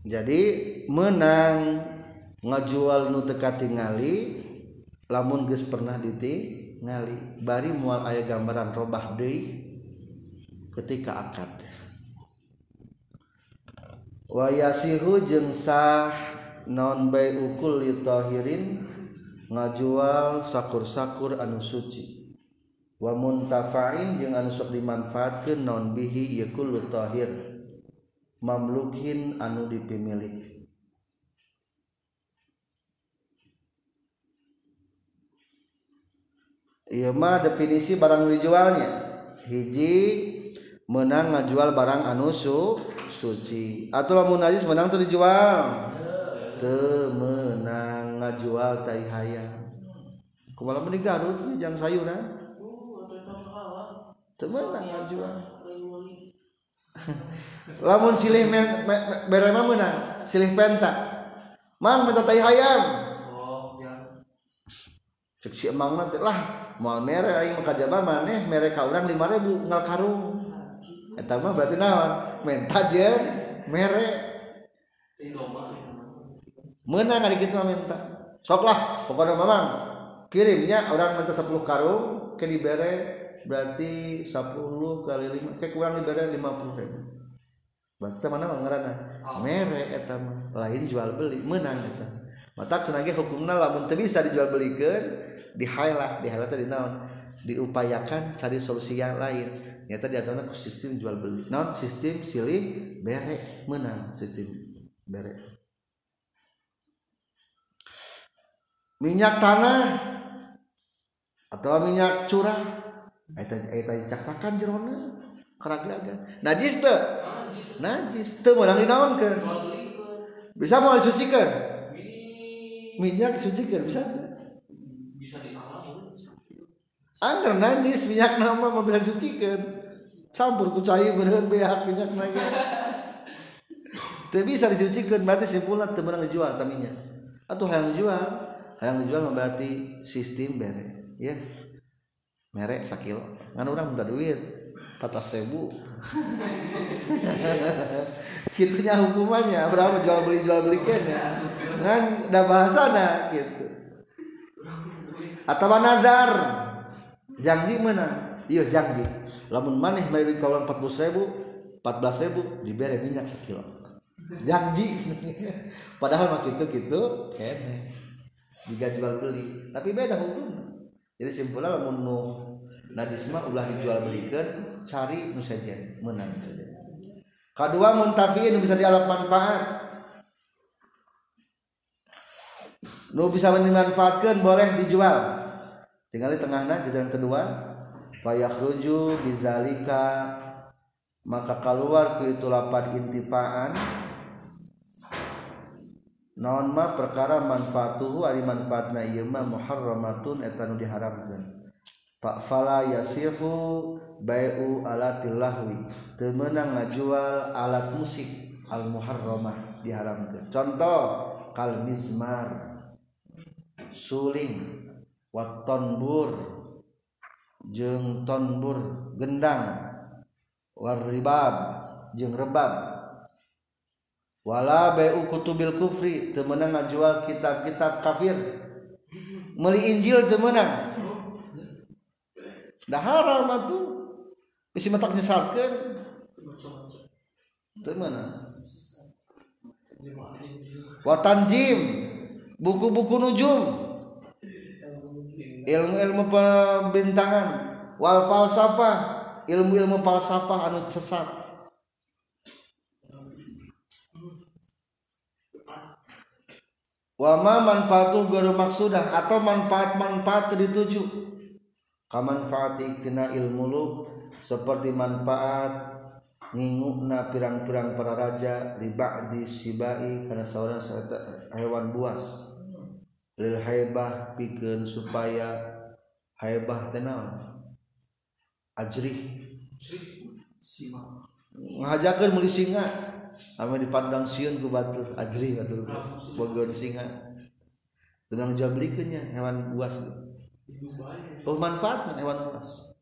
jadi menang ngajual nu teka tingali lamun geus pernah ditingali bari mual aya gambaran robah deui ketika akad wa yasihu jeung sah non bai ukul litahirin ngajual sakur-sakur anu suci. Wa muntafa'in jeung anu sok dimanfaatkeun non bihi yakul tahir mamlukin anu dipimilik. Iya mah definisi barang dijualnya hiji menang ngajual barang anu su suci. Atau lamun najis menang tuh dijual. Teu menang ngajual tai hayam kumaha di Garut jang sayuran teu menang ngajual. [LAUGHS] Lamun silih men, me, me, bere mah menang silih penta. Mang minta tai ya. cek si emang nanti lah. Mal mere aing mah kajaba maneh mere ka urang 5000 ngal karung Eta mah berarti naon? Menta jeung mere. Menang ari kitu mah menta. Sok lah, pokoknya mamang kirimnya orang minta 10 karung ke dibere berarti 10 kali 5 ke kurang dibere 50 ribu. Berarti mana ngaranna oh. Mere eta mah lain jual beli menang eta. Mata senangnya hukumnya lamun teu bisa dijual belikan dihailah, dihailah tadi naon? Diupayakan cari solusi yang lain. Nyata di atasnya ku sistem jual beli. Naon sistem silih bere menang sistem bere. Minyak tanah atau minyak curah? Eta eta dicak-cakan jerona keragagan najis teu? Najis. Teu meunang dinaonkeun ke? Bisa mau disucikeun ini minyak disucikeun bisa teu? Bisa. Angker najis minyak nama mah bisa disucikeun campur ku cai beak minyak lagi teu bisa disucikeun berarti simpulna teu meunang dijual tah minyak atuh hayang dijual. Hayang dijual berarti sistem bere ya. Merek sakilo ngan urang minta duit 14 ribu. [LAUGHS] Gitunya hukumannya berapa jual beli jual beli kene? Ngan ada bahasana gitu. Atau nazar janji mana? Iya janji. Lamun maneh bari kawan 40 ribu 14 ribu dibere minyak sekilo. Janji. [LAUGHS] Padahal mah gitu gitu kene. Jika jual beli. Tapi beda hukum. Jadi simpulnya lamun nu najis mah ulah dijual belikan cari nu saja menang saja. Kedua muntafiin bisa dialap manfaat. Nu bisa dimanfaatkan boleh dijual tinggal di tengahnya jajaran kedua fayakhruju bizalika maka keluar ke itu lapan intifaan. Naon ma perkara manfaatuhu ari manfaatna ieu mah muharramatun eta nu diharamkeun. Pak fala yasihu bai'u alatil lahwi teu meunang ngajual alat musik al muharramah diharamkeun. Contoh kal suling watonbur jeng tonbur gendang. Waribab jeng rebab. Wala bai'u kutubil kufri. Teu meunang ngajual kitab-kitab kafir. Meuli Injil teu meunang. Dah haram atuh bisi matak nyesatkeun teu meunang. Wa tanjim. Buku-buku nujum. Ilmu-ilmu pembintangan wal falsafah ilmu-ilmu falsafah anu sesat. Wama manfaatu guru maksudah atau manfaat-manfaat dituju kamanfaat iktina ilmu lu seperti manfaat ngingukna pirang-pirang para raja di ba'di sibai karena seorang hewan buas lil haibah pikeun supaya haibah teh naon? Ajrih ngajakeun meuli singa. Ame dipandang sieun ku batur ajri batur bogor singa. Tenang jual belikeunnya? Hewan buas oh manfaatnya hewan buas?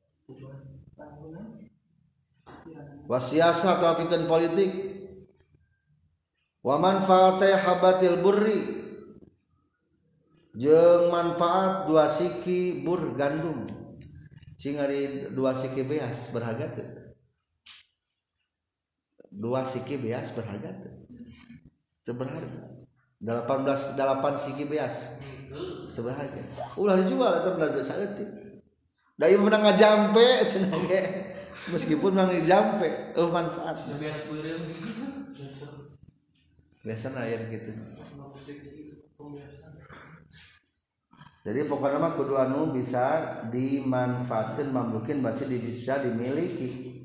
Wasiasa atau pikeun politik. Wa manfaatnya habatil burri jeung manfaat dua siki bur gandum. Cing ari dua siki beas berharga teu dua siki beas berharga teu teu berharga. 18 delapan siki beas. Teu berharga. Ulah dijual eta belas saeutik. Da ieu menang ngajampe cenah ge. Meskipun menang dijampe eueuh manfaat. Biasa beureum. Biasa aya gitu jadi pokoknya mah kudu anu bisa dimanfaatkan mamlukin masih bisa dimiliki.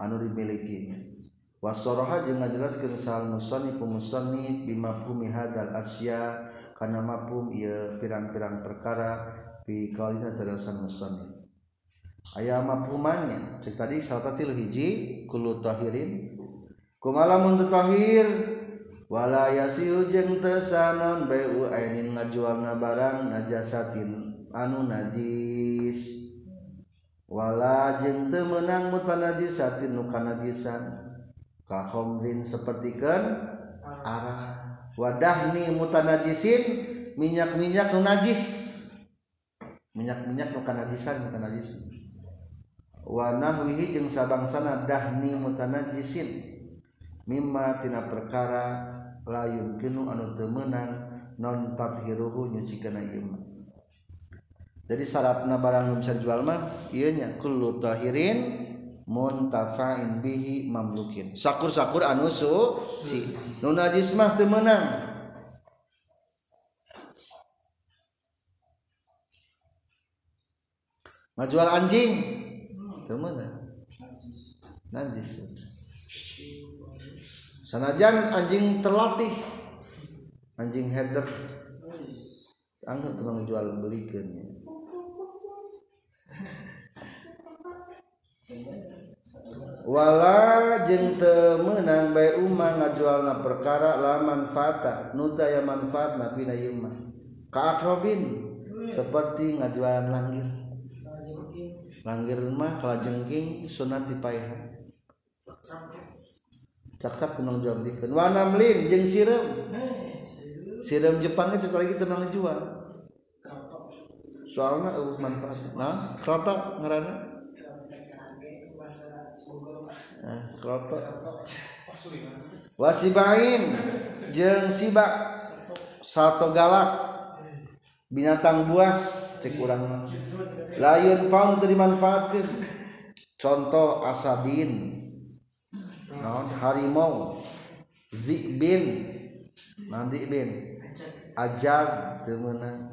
Anu dimiliki. Wasoroha jeung ngajelaskeun sal musannif musannif bimafhumi hadal asya kana mafhum ieu pirang-pirang perkara fi qaulina tadasan musannif aya mafhumannya cek tadi salah tilu hiji kullu tahirin. Kumaha mun tahir walaya siujeng tesanon beu ainin ngajual na barang najasatin anu najis. Wala jeng temenang mutanajisatin nuka najisan kahomrin sepertikan arah. Wadah nih mutanajisin minyak-minyak nu najis. Minyak-minyak nuka najisan mutanajisin wanahwihi jeng sabang sana dahni mutanajisin mimma tina perkara layun kenu anu temenang non tathiruhu nyucikeun ieu mah jadi syaratna barang nu bisa jual mah ieu nya kullu tahirin muntafa'in bihi mamlukin. Sakur-sakur anu suci nu najis mah teu meunang. Ngajual anjing teu meunang. Najis. Sanajan anjing terlatih anjing header. Angkat tukang jual belikeun nya wala jeung teu meunang bae umma ngajualna perkara la manfaata nu teu aya manfaatna pina ieu mah. Ka akrobin seperti ngajualan langgir. Langgir mah kalajengking sunat dipaehan caksak tenang jual belikan warna melin jeung siram siram Jepangnya cek lagi tenang jual soalnya uh, manfaat. Nah kroto ngarana nah, wasibain jeung sibak satu galak. Binatang buas cek urang layun faun teu dimanfaatkeun. Contoh asabin naon? Harimau. Zibin nanti bin? Ajab teu meunang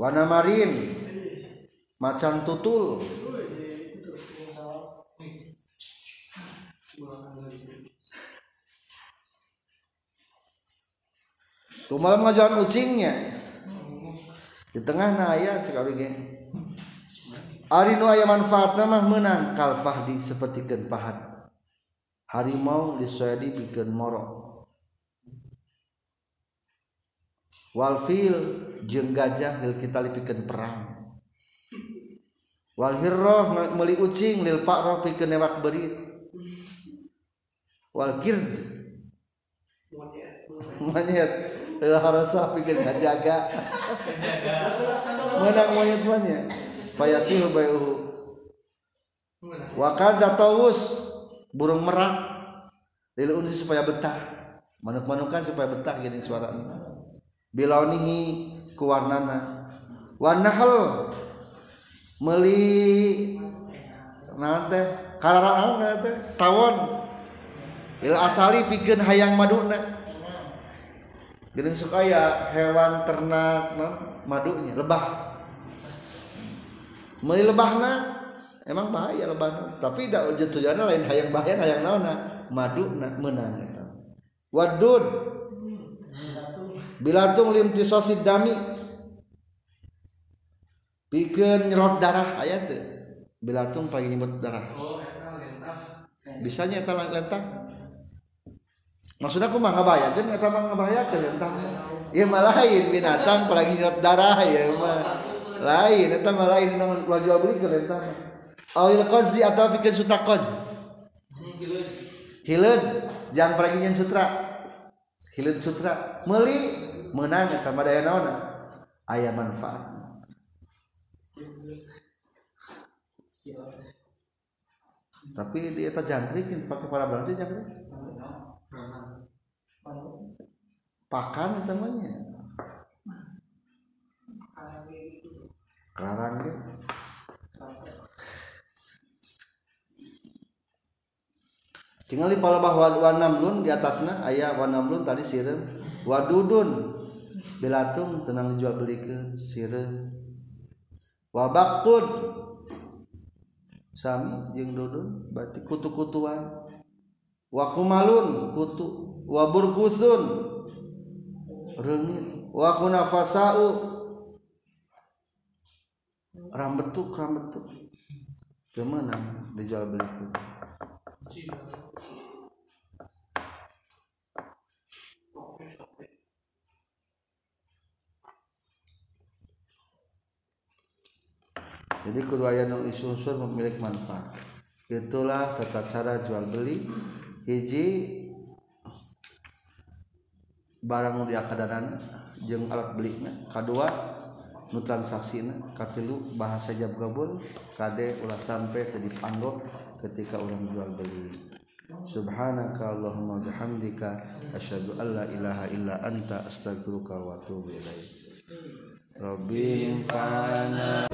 warna marin. Macan tutul. Kumaha ngajuan ucingnya. Di tengah na aya cek abdi ge ari nu aya manfaatna mah meunang kal fahdi sapertikeun pahat harimau disoyadi bikin moro walfil jeung gajah lil kita lipikeun perang. Wal hirroh meuli ucing lil pakroh pikeun newak berit. Wal gird monyet. Lil harasa pikeun ngajaga menang monyet monyet payasihu bayuhu wa kaza tawus burung merak lil unsi supaya betah. Manuk-manukan supaya betah gini suara bilaunihi ku warnana. Warnahal. Meli. Nanti karara nanti tawon. Il asali pikeun hayang maduna geuning sok aya hewan ternak nah, madunya lebah. Meli lebahna. Emang bahaya lebah tapi tidak tujuannya lain hayang bahaya hayang naona madu na menang eta. Wadud. Bilatung limtisosid dami. Pikeun nyerot darah aya teu bilatung pagi nyebut darah. Oh lentah. Bisanya eta lentang maksudnya aku mah ngabayakeun eta mah ngabayakeun lentang ya mah lain binatang apalagi nyot darah ya mah. Lain eta mah lain kalau jual beli ke lentang awil qazi atau bikin sutra qaz? Hileud jangan pergi nyen sutra. Hileud sutra. Meuli menang eta daya naon? Aya manfaat. Tapi dia eta jangkrik pakai para belanja jangkrik. Pakan itu namanya. Kelarang dia tinggal di pala bahwa wanamlun di atasnya ayah wanamlun tadi sirem wadudun belatung tenang dijual beli ke sirem wabakud sami jeung dudun berarti kutu-kutuan. Wakumalun kutu waburkusun reungit wakunafasau rambetuk rambetuk. Ke mana dijual belikan jadi kudu aya nu isu-unsur memiliki manfaat. Itulah tata cara jual beli. Hiji barang nu diakadanan jeung alat belinya. Kedua nu katilu bahasa jab gabul kade ulah sampai tadi panggok ketika orang jual beli. Subhanaka allahumma bihamdika asyhadu an la ilaha illa anta astaghfiruka wa atubu ilaik. Rabbil fana